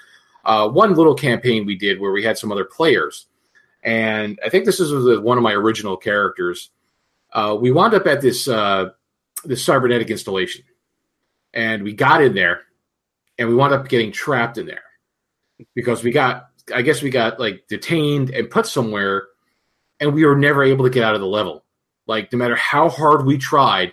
uh, one little campaign we did where we had some other players, and I think this was one of my original characters. Uh, we wound up at this uh, this cybernetic installation, and we got in there, and we wound up getting trapped in there because we got, I guess, we got like detained and put somewhere and we were never able to get out of the level. Like no matter how hard we tried,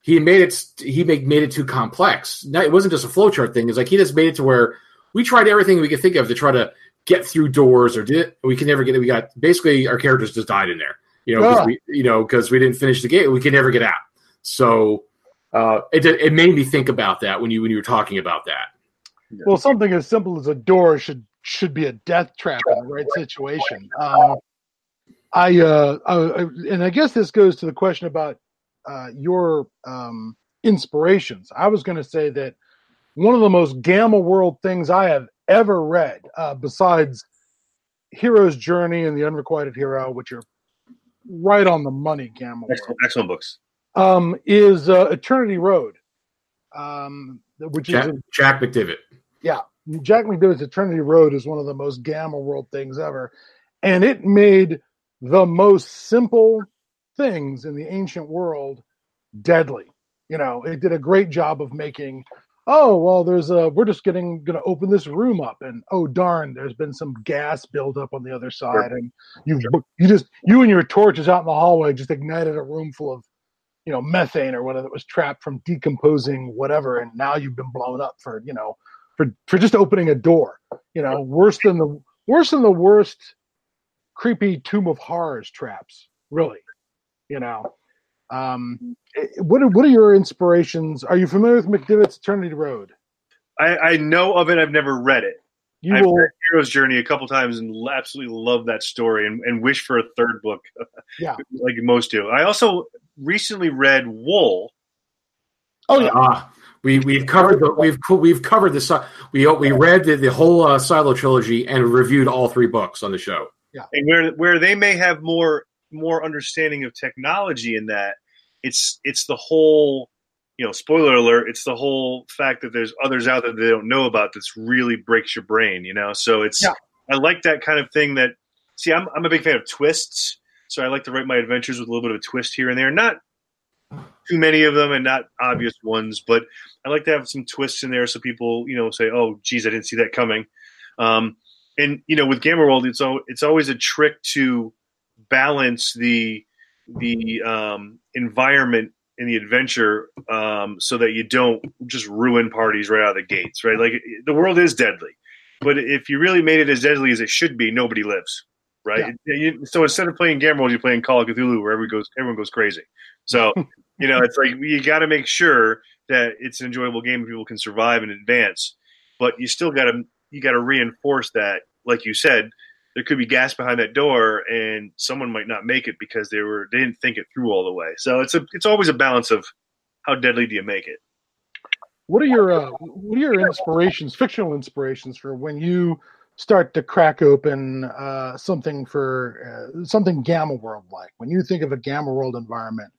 he made it. He made made it too complex. Now, it wasn't just a flowchart thing. It's like he just made it to where we tried everything we could think of to try to get through doors, or did we can never get it. We got basically our characters just died in there. You know, yeah. we, you know, because we didn't finish the game, we could never get out. So uh, it it made me think about that when you when you were talking about that. Well, something as simple as a door should should be a death trap in the right situation. Um, I, uh, I, and I guess this goes to the question about uh, your um, inspirations. I was going to say that one of the most Gamma World things I have ever read, uh, besides Hiero's Journey and The Unrequited Hero, which are right on the money, Gamma excellent, Excellent books. Um, is uh, Eternity Road, um, which Jack, is Jack McDevitt. Yeah, Jack McDevitt's Eternity Road is one of the most Gamma World things ever, and it made the most simple things in the ancient world deadly. You know, it did a great job of making, oh, well, there's a, we're just getting, to open this room up. And oh, darn, there's been some gas buildup on the other side. Sure. And you, sure. you just, you and your torches out in the hallway just ignited a room full of, you know, methane or whatever that was trapped from decomposing whatever. And now you've been blown up for, you know, for, for just opening a door, you know, worse than the, worse than the worst creepy Tomb of Horrors traps. Really, you know. Um, eh, what are what are your inspirations? Are you familiar with McDevitt's Eternity Road? I, I know of it. I've never read it. You I've will, read Hiero's Journey a couple times and absolutely love that story and, and wish for a third book. Yeah, like most do. I also recently read Wool. Oh yeah. Uh, we we've covered the we've we've covered the we we read the, the whole uh, Silo trilogy and reviewed all three books on the show. Yeah. And where where they may have more more understanding of technology in that, it's it's the whole you know, spoiler alert, it's the whole fact that there's others out there that they don't know about that's really breaks your brain, you know. So it's yeah. I like that kind of thing that see, I'm I'm a big fan of twists, so I like to write my adventures with a little bit of a twist here and there. Not too many of them and not obvious ones, but I like to have some twists in there so people, you know, say, "Oh, geez, I didn't see that coming." Um, and you know, with Gamma World, it's al- it's always a trick to balance the the um, environment in the adventure um, so that you don't just ruin parties right out of the gates, right? Like the world is deadly, but if you really made it as deadly as it should be, nobody lives, right? You- so instead of playing World, you're playing Call of Cthulhu, where everyone goes everyone goes crazy. So you know, it's like you got to make sure that it's an enjoyable game people can survive and advance, but you still got to you got to reinforce that, like you said. There could be gas behind that door, and someone might not make it because they were they didn't think it through all the way. So it's a it's always a balance of how deadly do you make it. What are your uh, what are your inspirations, fictional inspirations for when you start to crack open uh, something for uh, something Gamma World like? When you think of a Gamma World environment,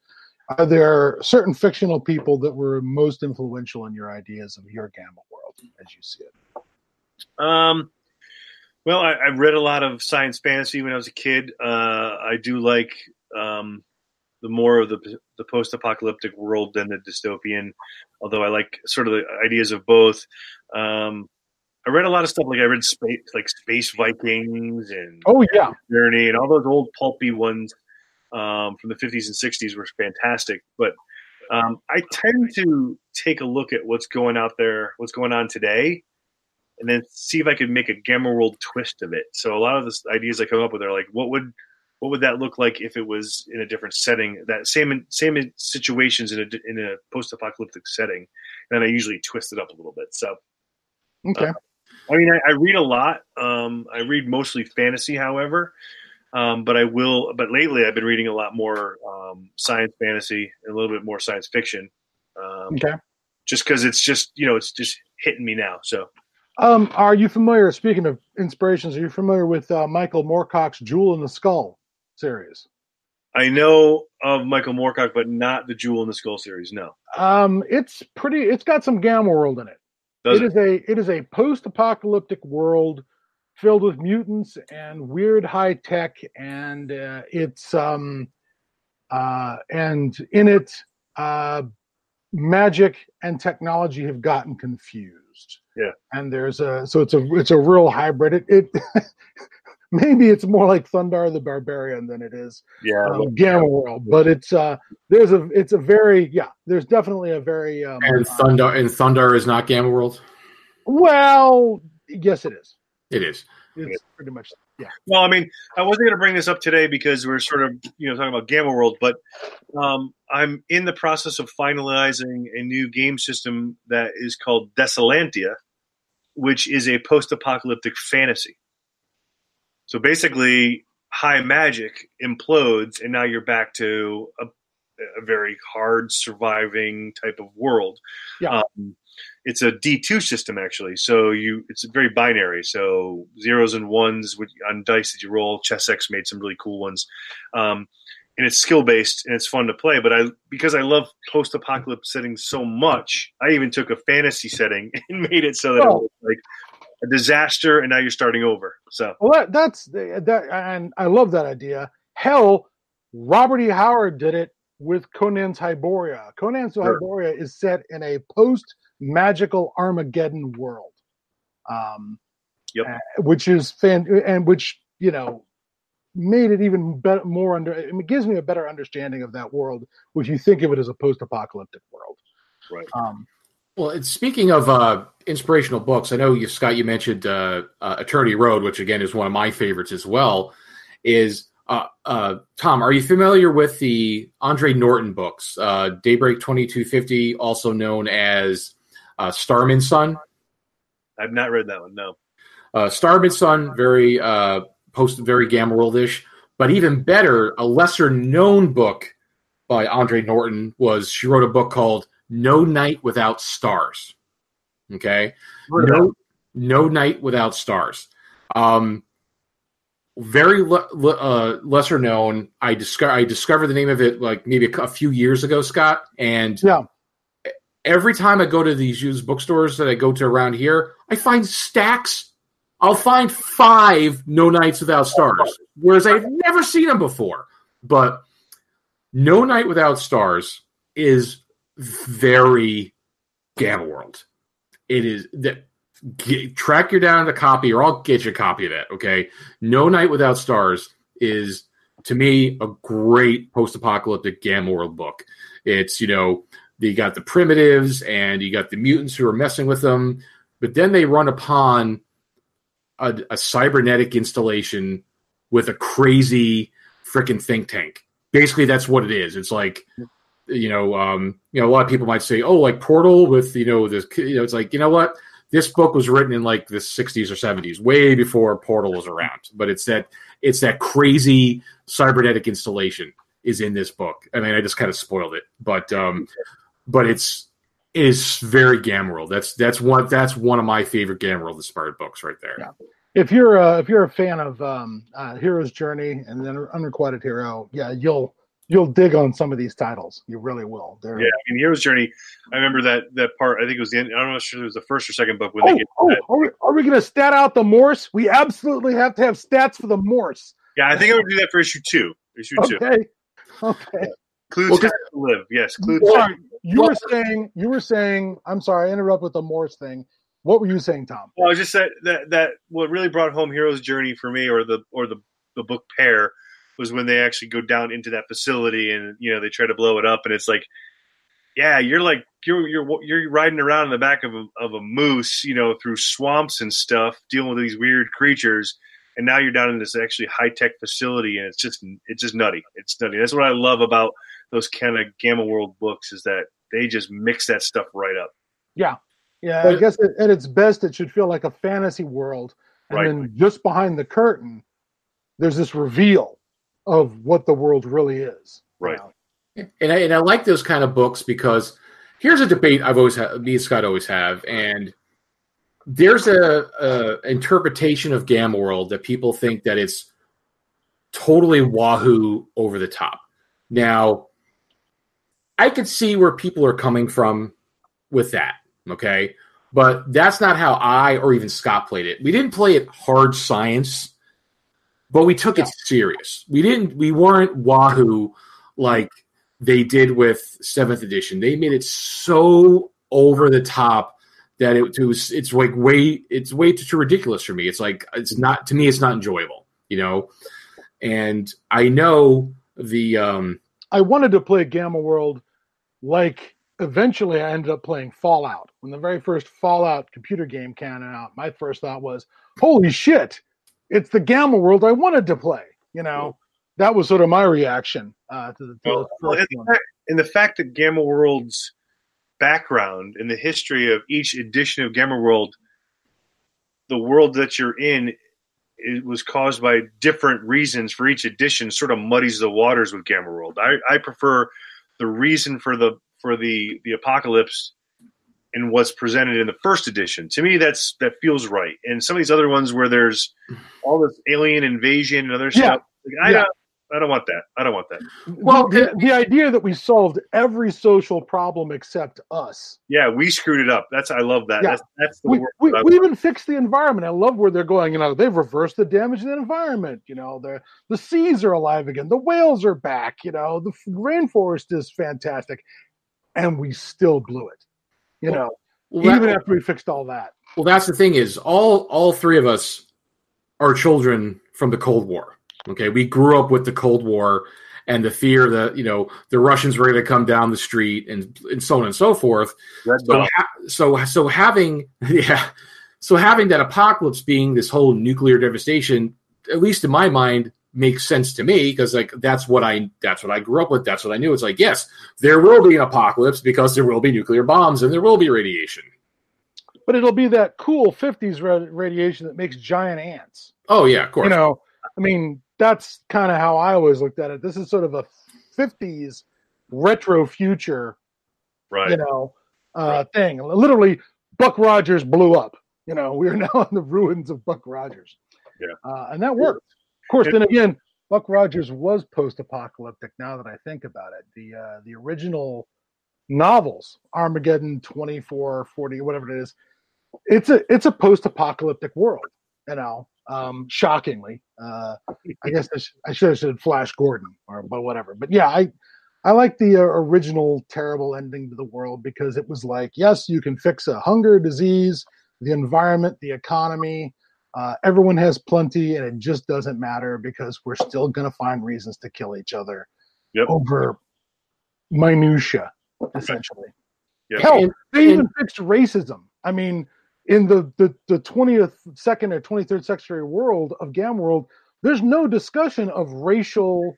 are there certain fictional people that were most influential in your ideas of your Gamma World as you see it? Um, well, I, I read a lot of science fantasy when I was a kid. Uh, I do like um, the more of the the post apocalyptic world than the dystopian, although I like sort of the ideas of both. Um, I read a lot of stuff like I read space like Space Vikings and Oh yeah, Journey and all those old pulpy ones um, from the 50s and 60s were fantastic. But um, I tend to take a look at what's going out there, what's going on today, and then see if I could make a Gamma World twist of it. So a lot of the ideas I come up with are like, what would what would that look like if it was in a different setting? That same same situations in a in a post apocalyptic setting, and then I usually twist it up a little bit. So okay. I mean, I, I read a lot. Um, I read mostly fantasy, however, um, but I will. But lately, I've been reading a lot more um, science fantasy, and a little bit more science fiction, um, Okay. just because it's just you know it's just hitting me now. So Um, are you familiar? Speaking of inspirations, are you familiar with uh, Michael Moorcock's "Jewel in the Skull" series? I know of Michael Moorcock, but not the Jewel in the Skull series. No, Um, it's pretty. It's got some Gamma World in it. Does it it? is a it is a post-apocalyptic world filled with mutants and weird high tech, and uh, it's um uh and in it uh magic and technology have gotten confused. Yeah. and there's a so it's a it's a real hybrid. It, it maybe it's more like Thundarr the Barbarian than it is yeah, um, Gamma World, but it's uh there's a it's a very yeah there's definitely a very um, And Thundarr and Thundarr is not Gamma World. well yes it is It is. it's pretty much yeah Well, I mean, I wasn't going to bring this up today because we're sort of, you know, talking about Gamma World, but um, I'm in the process of finalizing a new game system that is called Desolantia, which is a post-apocalyptic fantasy. So basically, high magic implodes, and now you're back to a, a very hard surviving type of world. Yeah. Um, it's a D2 system actually. So you it's very binary. So zeros and ones with, on dice that you roll. Chessex made some really cool ones. Um, and it's skill based and it's fun to play. But I because I love post apocalypse settings so much, I even took a fantasy setting and made it so that it Oh. was like a disaster and now you're starting over. So well that, that's that and I love that idea hell Robert E Howard did it with Conan's Hyboria Conan's Sure. Hyboria is set in a post magical Armageddon world um Yep. uh, which is fan and which you know made it even better more under it gives me a better understanding of that world which you think of it as a post-apocalyptic world Right. um Well, it's, speaking of uh, inspirational books, I know you, Scott, you mentioned uh, uh, Eternity Road, which again is one of my favorites as well. Is uh, uh, Thom? Are you familiar with the Andre Norton books, uh, Daybreak Twenty Two Fifty, also known as uh, Star Man's Son? I've not read that one. No. Uh, Star Man's Son, very uh, post, very Gamma World-ish, but even better, a lesser known book by Andre Norton was she wrote a book called No Night Without Stars. Okay, no, no night without stars. Um, very le- le- uh, lesser known. I discover I discovered the name of it like maybe a, a few years ago, Scott. And yeah every time I go to these used bookstores that I go to around here, I find stacks I'll find five No Nights Without Stars, whereas I've never seen them before. But No Night Without Stars is very Gamma World. It is that track you down the copy, or I'll get you a copy of that. Okay, No Night Without Stars is to me a great post-apocalyptic Gamma World book. It's you know you got the primitives and you got the mutants who are messing with them, but then they run upon a, a cybernetic installation with a crazy freaking think tank. Basically, that's what it is. It's like you know, um, you know, a lot of people might say, "Oh, like Portal with you know this." You know, it's like you know what this book was written in like the 60s or 70s, way before Portal was around. But it's that it's that crazy cybernetic installation is in this book. I mean, I just kind of spoiled it, but um, but it's it is very Gamma World. That's that's one that's one of my favorite Gamma World inspired books right there. Yeah. If you're uh, if you're a fan of um, uh, Hiero's Journey and then Unrequited Hero, yeah, you'll you'll dig on some of these titles. You really will. They're, yeah, I mean, Hiero's Journey. I remember that that part. I think it was the end. I don't know if it was the first or second book when oh, they get. Oh, are we, are we going to stat out the Morse? We absolutely have to have stats for the Morse. Yeah, I think I would do that for issue two. Issue okay. two. Okay. Okay. Clues well, to live. Yes, clues. Sorry, you well, were saying. You were saying. I'm sorry. I interrupt with the Morse thing. What were you saying, Thom? Well, I was just that that that what really brought home Hiero's Journey for me, or the or the the book pair, was when they actually go down into that facility and you know they try to blow it up, and it's like, yeah, you're like you're you're you're riding around in the back of a, of a moose, you know, through swamps and stuff, dealing with these weird creatures, and now you're down in this actually high tech facility, and it's just it's just nutty. It's nutty. That's what I love about those kind of Gamma World books is that they just mix that stuff right up. Yeah, yeah. But, I guess at its best, it should feel like a fantasy world, and right. then just behind the curtain, there's this reveal of what the world really is. Right. And I, and I like those kind of books because here's a debate I've always had, me and Scott always have, and there's a, a interpretation of Gamma World that people think that it's totally wahoo over the top. Now, I could see where people are coming from with that. Okay. But that's not how I or even Scott played it. We didn't play it hard science, but we took yeah. it serious. We didn't, we weren't Wahoo like they did with seventh edition. They made it so over the top that it, it was, it's like way, it's way too, too ridiculous for me. It's like, it's not, to me, it's not enjoyable, you know? And I know the, um, I wanted to play Gamma World like eventually I ended up playing Fallout. When the very first Fallout computer game came out, my first thought was, "Holy shit! It's the Gamma world I wanted to play." You know, that was sort of my reaction uh, to the, to well, the fact, in the fact that Gamma World's background and the history of each edition of Gamma World, the world that you're in. It was caused by different reasons for each edition, sort of muddies the waters with Gamma World. I, I prefer the reason for the for the the apocalypse and what's presented in the first edition. To me, that's that feels right. And some of these other ones where there's all this alien invasion and other yeah. stuff, like, I yeah. don't. I don't want that. I don't want that. Well, the, the, idea that we solved every social problem except us. Yeah, we screwed it up. That's I love that. Yeah. That's, that's the we, we, we, even fixed the environment. I love where they're going. You know, they've reversed the damage to the environment. You know, the the seas are alive again. The whales are back. You know, the rainforest is fantastic and we still blew it. You well, know, well, even that, after we fixed all that. Well, that's the thing is all all three of us are children from the Cold War. Okay, we grew up with the Cold War and the fear that you know the Russians were going to come down the street and and so on and so forth. so, ha- so so having yeah, so having that apocalypse being this whole nuclear devastation, at least in my mind, makes sense to me because like that's what I that's what I grew up with. That's what I knew. It's like yes, there will be an apocalypse because there will be nuclear bombs and there will be radiation. But it'll be that cool '50s radiation that makes giant ants. Oh yeah, of course. You know, I mean that's kind of how I always looked at it. This is sort of a '50s retro future, right? You know, uh, right. thing. Literally, Buck Rogers blew up. You know, we are now in the ruins of Buck Rogers. Yeah, uh, and that worked Of course, then again, Buck Rogers was post-apocalyptic. Now that I think about it, the uh, the original novels, Armageddon, twenty four, forty, whatever it is, it's a it's a post-apocalyptic world. You know, um, shockingly, uh, I guess I, sh- I should have said Flash Gordon or but whatever. But yeah, I I like the uh, original terrible ending to the world because it was like, yes, you can fix a hunger, disease, the environment, the economy. Uh, everyone has plenty, and it just doesn't matter because we're still going to find reasons to kill each other Yep. over minutia, essentially. Yep. Hell, they even fixed racism. I mean, in the the the twentieth, second, or twenty third century world of Gamma World, there's no discussion of racial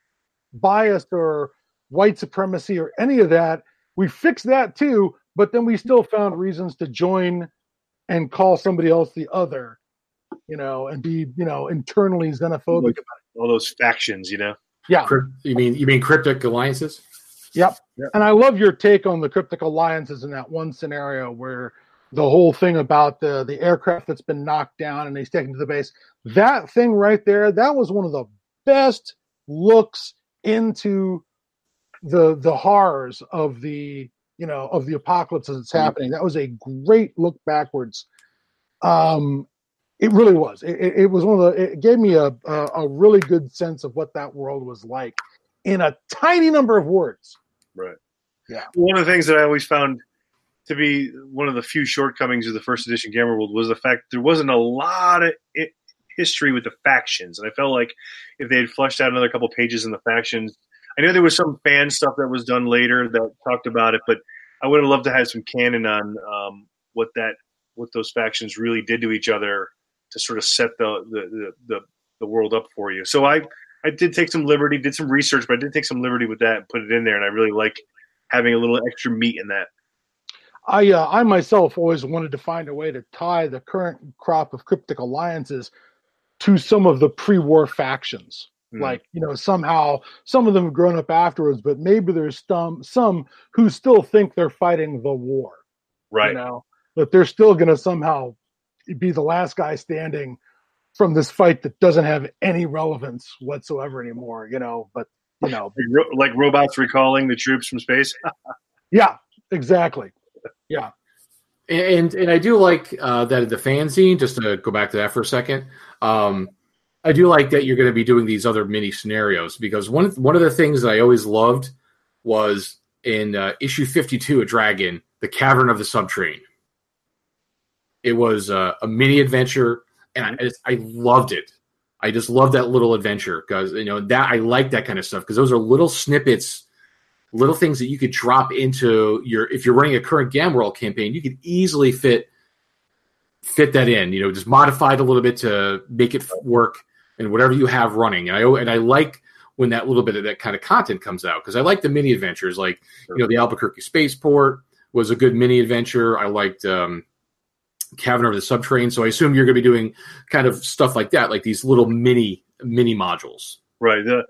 bias or white supremacy or any of that. We fixed that too, but then we still found reasons to join and call somebody else the other, you know, and be you know internally xenophobic. Like all those factions, you know. Yeah, Crypt- You mean you mean cryptic alliances? Yep. Yep. And I love your take on the cryptic alliances in that one scenario where the whole thing about the the aircraft that's been knocked down and he's taken to the base. That thing right there, that was one of the best looks into the the horrors of the you know of the apocalypse as it's happening. That was a great look backwards. Um it really was. It, it, it was one of the. It gave me a, a a really good sense of what that world was like in a tiny number of words. Right. Yeah. One of the things that I always found to be one of the few shortcomings of the first edition Gamma World was the fact there wasn't a lot of i history with the factions, and I felt like if they had flushed out another couple pages in the factions, I know there was some fan stuff that was done later that talked about it, but I would have loved to have some canon on um, what that what those factions really did to each other to sort of set the the, the, the, the world up for you. So I I did take some liberty, did some research, but I did take some liberty with that and put it in there, and I really like having a little extra meat in that. I uh, I myself always wanted to find a way to tie the current crop of cryptic alliances to some of the pre-war factions. Mm. Like you know, somehow some of them have grown up afterwards, but maybe there's some some who still think they're fighting the war. Right. You know, that they're still going to somehow be the last guy standing from this fight that doesn't have any relevance whatsoever anymore. You know, but you know, Like, like robots recalling the troops from space. yeah, exactly. Yeah, and and I do like uh, that the fanzine. Just to go back to that for a second, um, I do like that you're going to be doing these other mini scenarios because one one of the things that I always loved was in uh, issue 52 of Dragon, the Cavern of the Subtrain. It was uh, a mini adventure, and I, just- I loved it. I just love that little adventure because you know that I like that kind of stuff because those are little snippets little things that you could drop into your if you're running a current Gamma World campaign, you could easily fit fit that in. You know, just modify it a little bit to make it work and whatever you have running. And I and I like when that little bit of that kind of content comes out because I like the mini adventures, like you know the Albuquerque spaceport was a good mini adventure. I liked um, Cavern of the Subtrain, so I assume you're going to be doing kind of stuff like that, like these little mini mini modules. Right. The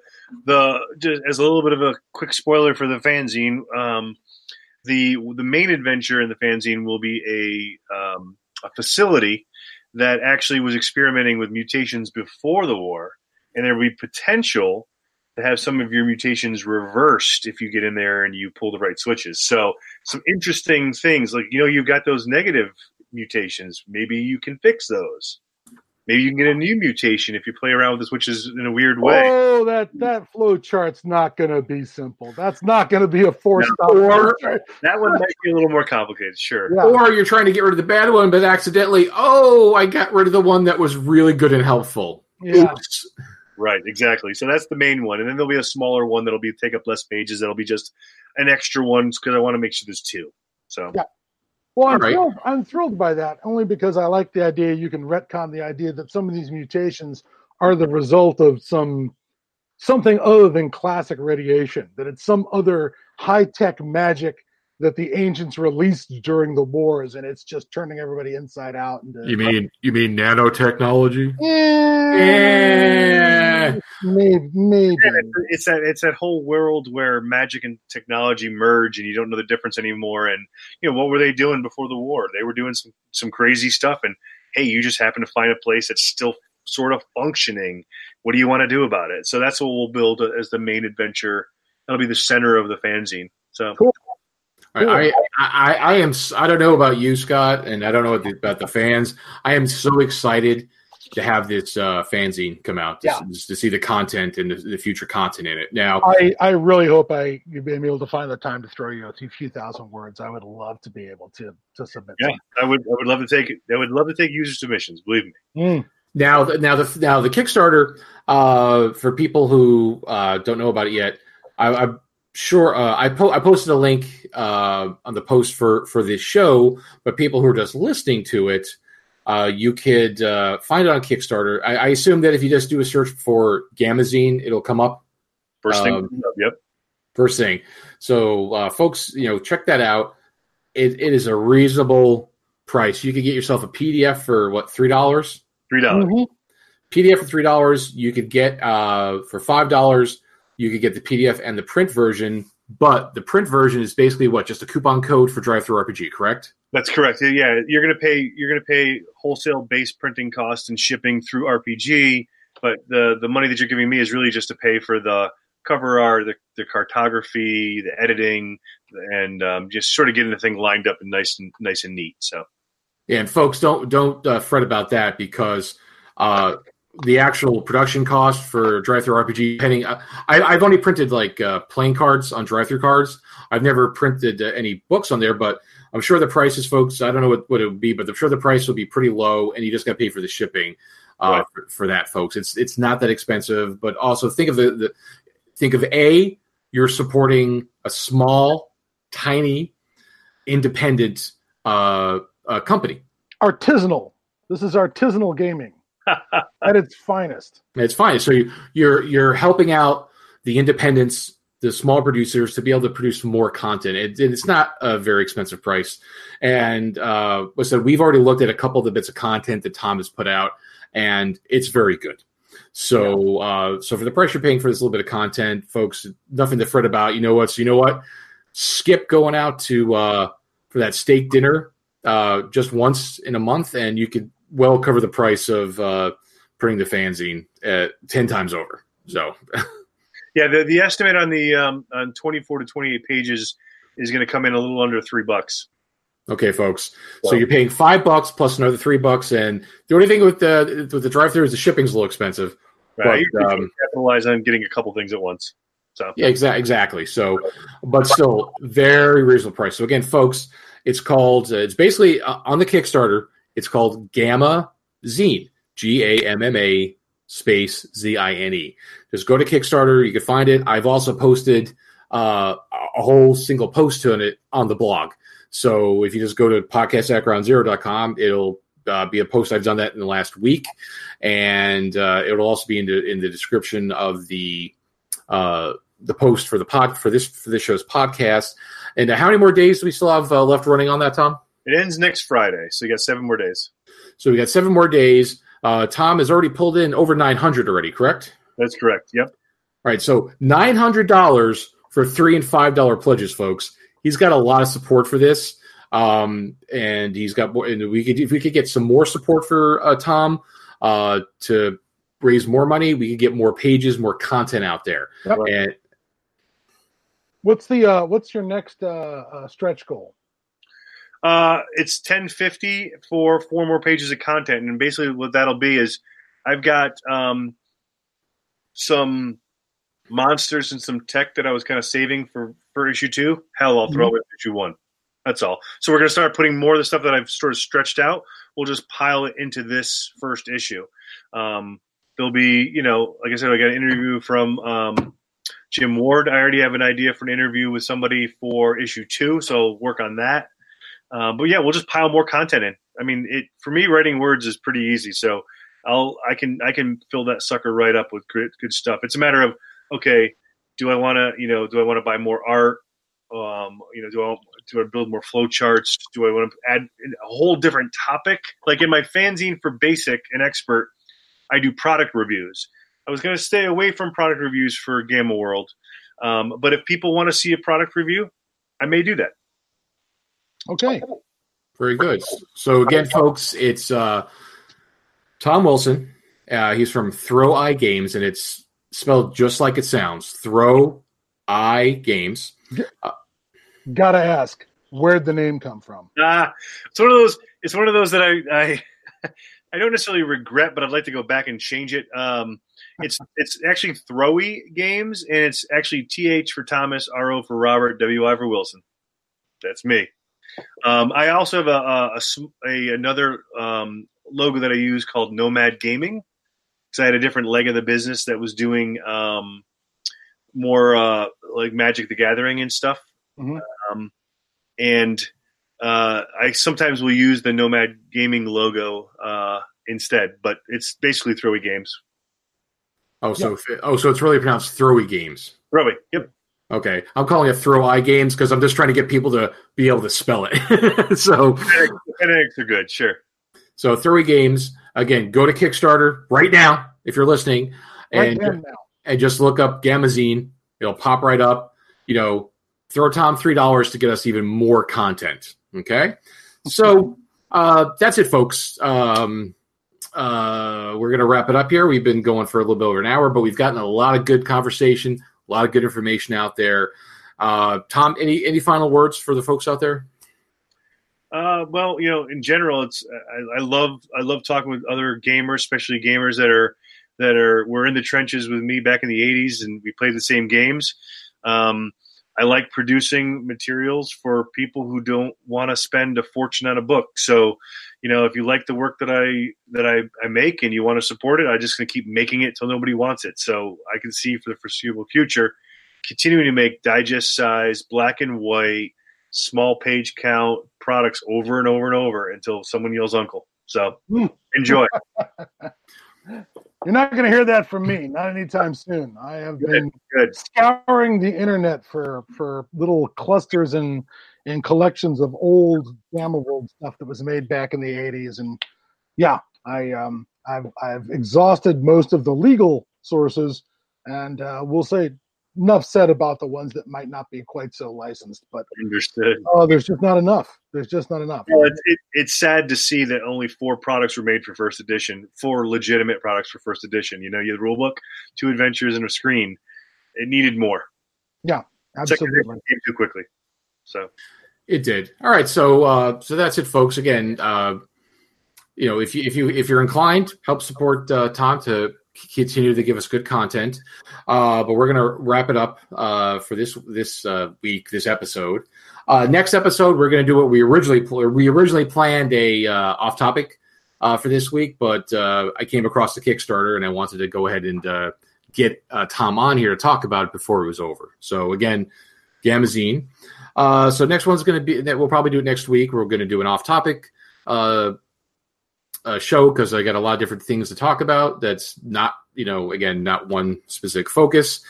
the just as a little bit of a quick spoiler for the fanzine, um, the the main adventure in the fanzine will be a um, a facility that actually was experimenting with mutations before the war, and there will be potential to have some of your mutations reversed if you get in there and you pull the right switches. So some interesting things like you know you've got those negative mutations, maybe you can fix those. Maybe you can get a new mutation if you play around with the switches in a weird way. Oh, that that flow chart's not going to be simple. That's not going to be a four No. stop. Or- That one might be a little more complicated, sure. Yeah. Or you're trying to get rid of the bad one, but accidentally, oh, I got rid of the one that was really good and helpful. Yeah. Oops. Right, exactly. So that's the main one, and then there'll be a smaller one that'll be take up less pages. That'll be just an extra one because I want to make sure there's two. So Yeah. Well, I'm right. thrilled. I'm thrilled by that only because I like the idea you can retcon the idea that some of these mutations are the result of some something other than classic radiation. That it's some other high tech magic that the ancients released during the wars, and it's just turning everybody inside out. And You mean you mean nanotechnology? yeah, maybe, maybe. Yeah, it's, it's that it's that whole world where magic and technology merge, and you don't know the difference anymore. And you know what were they doing before the war? They were doing some some crazy stuff, and hey, you just happen to find a place that's still sort of functioning. What do you want to do about it? So that's what we'll build as the main adventure. That'll be the center of the fanzine. So Cool. I, I, I, I am. I don't know about you, Scott, and I don't know about the fans. I am so excited to have this uh, fanzine come out, to, Yeah. just to see the content and the, the future content in it. Now, I, I really hope I you've been able to find the time to throw you a few thousand words. I would love to be able to to submit. Yeah, I would. I would love to take. I would love to take user submissions. Believe me. Mm. Now, now the now the Kickstarter uh, for people who uh, don't know about it yet, I, I'm sure uh, I po- I posted a link uh, on the post for for this show, but people who are just listening to it, uh, you could uh, find it on Kickstarter. I, I assume that if you just do a search for Gamma Zine, it'll come up First thing. Um, yep. first thing. So, uh, folks, you know, check that out. It, it is a reasonable price. You could get yourself a PDF for what three dollars. Three dollars. Mhm. PDF for three dollars. You could get uh, for five dollars. You could get the PDF and the print version, but the print version is basically what just a coupon code for DriveThruRPG, correct? That's correct. Yeah, you're gonna pay. You're gonna pay wholesale base printing costs and shipping through RPG, but the the money that you're giving me is really just to pay for the cover art, the, the cartography, the editing, and um, just sort of getting the thing lined up and nice and nice and neat. So And folks, don't don't uh, fret about that because uh, the actual production cost for DriveThruRPG, depending, I, I've only printed like uh, playing cards on DriveThruCards. I've never printed uh, any books on there, but I'm sure the prices, folks. I don't know what, what it would be, but I'm sure the price will be pretty low, and you just got to pay for the shipping uh, Right. for, for that, folks. It's it's not that expensive, but also think of the, the think of a you're supporting a small, tiny, independent uh, uh, company. Artisanal. This is artisanal gaming at its finest. It's fine. So you, you're you're helping out the independents, the small producers, to be able to produce more content. It, it's not a very expensive price. And uh, said we've already looked at a couple of the bits of content that Thom has put out, and it's very good. So uh, so for the price you're paying for this little bit of content, folks, nothing to fret about. You know what? So you know what? Skip going out to uh, for that steak dinner uh, just once in a month, and you could well cover the price of uh, printing the fanzine at 10 times over. So, yeah, the the estimate on the um, on 24 to 28 pages is going to come in a little under three bucks. okay, folks. So you're paying five bucks plus another three bucks. And the only thing with the, with the drive through is the shipping's a little expensive. Right? But, um, capitalize on getting a couple things at once. So Yeah, exa- exactly. So, but still very reasonable price. So again, folks, it's called, uh, it's basically uh, on the Kickstarter, it's called Gamma Zine, G A M M A space Z I N E. Just go to Kickstarter. You can find it. I've also posted uh, a whole single post to it on the blog. So if you just go to podcastatgroundzero.com, it'll uh, be a post. I've done that in the last week, and uh, it'll also be in the in the description of the uh, the post for the pod for this for this show's podcast. And how many more days do we still have uh, left running on that, Thom? It ends next Friday, so you got seven more days. So we got seven more days. Uh, Thom has already pulled in over nine hundred already, correct? That's correct. Yep. All right, so nine hundred dollars for three and five dollar pledges, folks. He's got a lot of support for this, um, and he's got more. And we could if we could get some more support for uh, Thom uh, to raise more money, we could get more pages, more content out there. Yep. And What's the uh, what's your next uh, uh, stretch goal? Uh, it's ten fifty for four more pages of content, and basically what that'll be is I've got um, some monsters and some tech that I was kind of saving for for issue two. Hell, I'll throw it in issue one. That's all. So we're gonna start putting more of the stuff that I've sort of stretched out. We'll just pile it into this first issue. Um, there'll be, you know, like I said, I got an interview from um, Jim Ward. I already have an idea for an interview with somebody for issue two, so work on that. Uh, but yeah, we'll just pile more content in. I mean, it for me, writing words is pretty easy. So I'll I can I can fill that sucker right up with good good stuff. It's a matter of okay, do I want to you know do I want to buy more art? Um, you know, do I do I build more flow charts? Do I want to add a whole different topic? Like in my fanzine for basic and expert, I do product reviews. I was going to stay away from product reviews for Gamma World, um, but if people want to see a product review, I may do that. Okay. Very good. So again, folks, it's uh, Thom Wilson. Uh, he's from Throw Eye Games, and it's spelled just like it sounds. Throw Eye Games. Gotta ask, where'd the name come from? Ah, it's one of those. It's one of those that I, I I don't necessarily regret, but I'd like to go back and change it. Um, it's it's actually Throwi Games, and it's actually T H for Thomas, R O for Robert, W I for Wilson. That's me. Um, I also have a, a, a, a another um, logo that I use called Nomad Gaming because I had a different leg of the business that was doing um, more uh, like Magic the Gathering and stuff. Mhm. Um, and uh, I sometimes will use the Nomad Gaming logo uh, instead, but it's basically Throwi Games. Oh, so oh, so it's really pronounced Throwi Games. Throwi, yep. Okay, I'm calling it Throw Eye Games because I'm just trying to get people to be able to spell it. so, Benedicts are good, sure. so Throwi Games again. Go to Kickstarter right now if you're listening, Right and then and just look up Gamma Zine. It'll pop right up. You know, throw Thom three dollars to get us even more content. Okay, so uh, that's it, folks. Um, uh, we're gonna wrap it up here. We've been going for a little bit over an hour, but we've gotten a lot of good conversation, a lot of good information out there. Uh, Thom, any any final words for the folks out there? Uh, well, you know, in general, it's I, I love I love talking with other gamers, especially gamers that are that are were in the trenches with me back in the '80s, and we played the same games. Um, I like producing materials for people who don't want to spend a fortune on a book. So, you know, if you like the work that I that I, I make and you want to support it, I'm just going to keep making it till nobody wants it. So I can see for the foreseeable future continuing to make digest size, black and white, small page count products over and over and over until someone yells uncle. So Hmm. enjoy. You're not going to hear that from me, not anytime soon. I have been Good. scouring the internet for for little clusters and and collections of old Gamma World stuff that was made back in the 80s, and yeah, I um I've I've exhausted most of the legal sources, and uh, we'll say enough said about the ones that might not be quite so licensed, but Understood. oh, there's just not enough. There's just not enough. Well, it's, it, it's sad to see that only four products were made for first edition, four legitimate products for first edition. You know, you had the rulebook, two adventures, and a screen. It needed more. Yeah, Absolutely. came too quickly. So It did. All right, so uh, so that's it, folks. Again, uh, you know, if you if you if you're inclined, help support uh, Thom to continue to give us good content. Uh, but we're gonna wrap it up uh, for this this uh, week, this episode. Uh, next episode, we're gonna do what we originally pl- we originally planned a uh, off topic uh, for this week, but uh, I came across the Kickstarter and I wanted to go ahead and uh, get uh, Thom on here to talk about it before it was over. So again, Gamma Zine. Uh, so next one's going to be that we'll probably do it next week. We're going to do an off-topic uh, uh, show because I got a lot of different things to talk about. That's not you know again not one specific focus.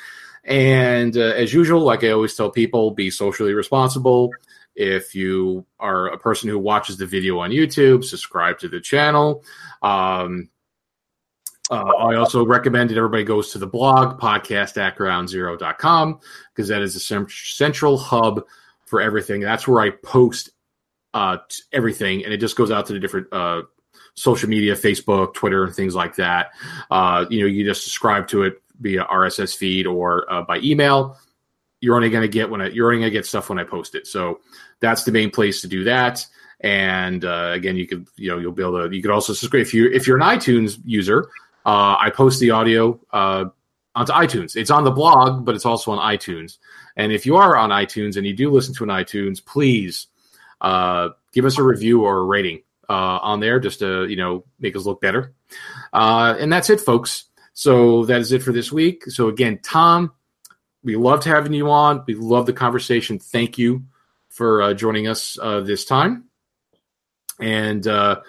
And uh, as usual, like I always tell people, be socially responsible. If you are a person who watches the video on YouTube, subscribe to the channel. Um, uh, I also recommend that everybody goes to the blog, podcast at groundzero.com, because that is cent- central hub for everything. That's where I post uh, everything, and it just goes out to the different uh, social media, Facebook, Twitter, and things like that. Uh, you know, you just subscribe to it via RSS feed or uh, by email. You're only going to get when I, you're only going to get stuff when I post it. So that's the main place to do that. And uh, again, you could you know you'll be able to you could also subscribe if you if you're an iTunes user. Uh, I post the audio uh, onto iTunes. It's on the blog, but it's also on iTunes. And if you are on iTunes and you do listen to an iTunes, please uh, give us a review or a rating uh, on there just to you know make us look better. Uh, and that's it, folks. So that is it for this week. So again, Thom, we loved having you on. We love the conversation. Thank you for uh, joining us uh, this time. And uh,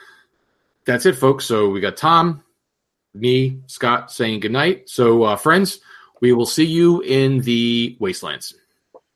that's it, folks. So we got Thom, me, Scott saying goodnight. So, friends, we will see you in the wastelands.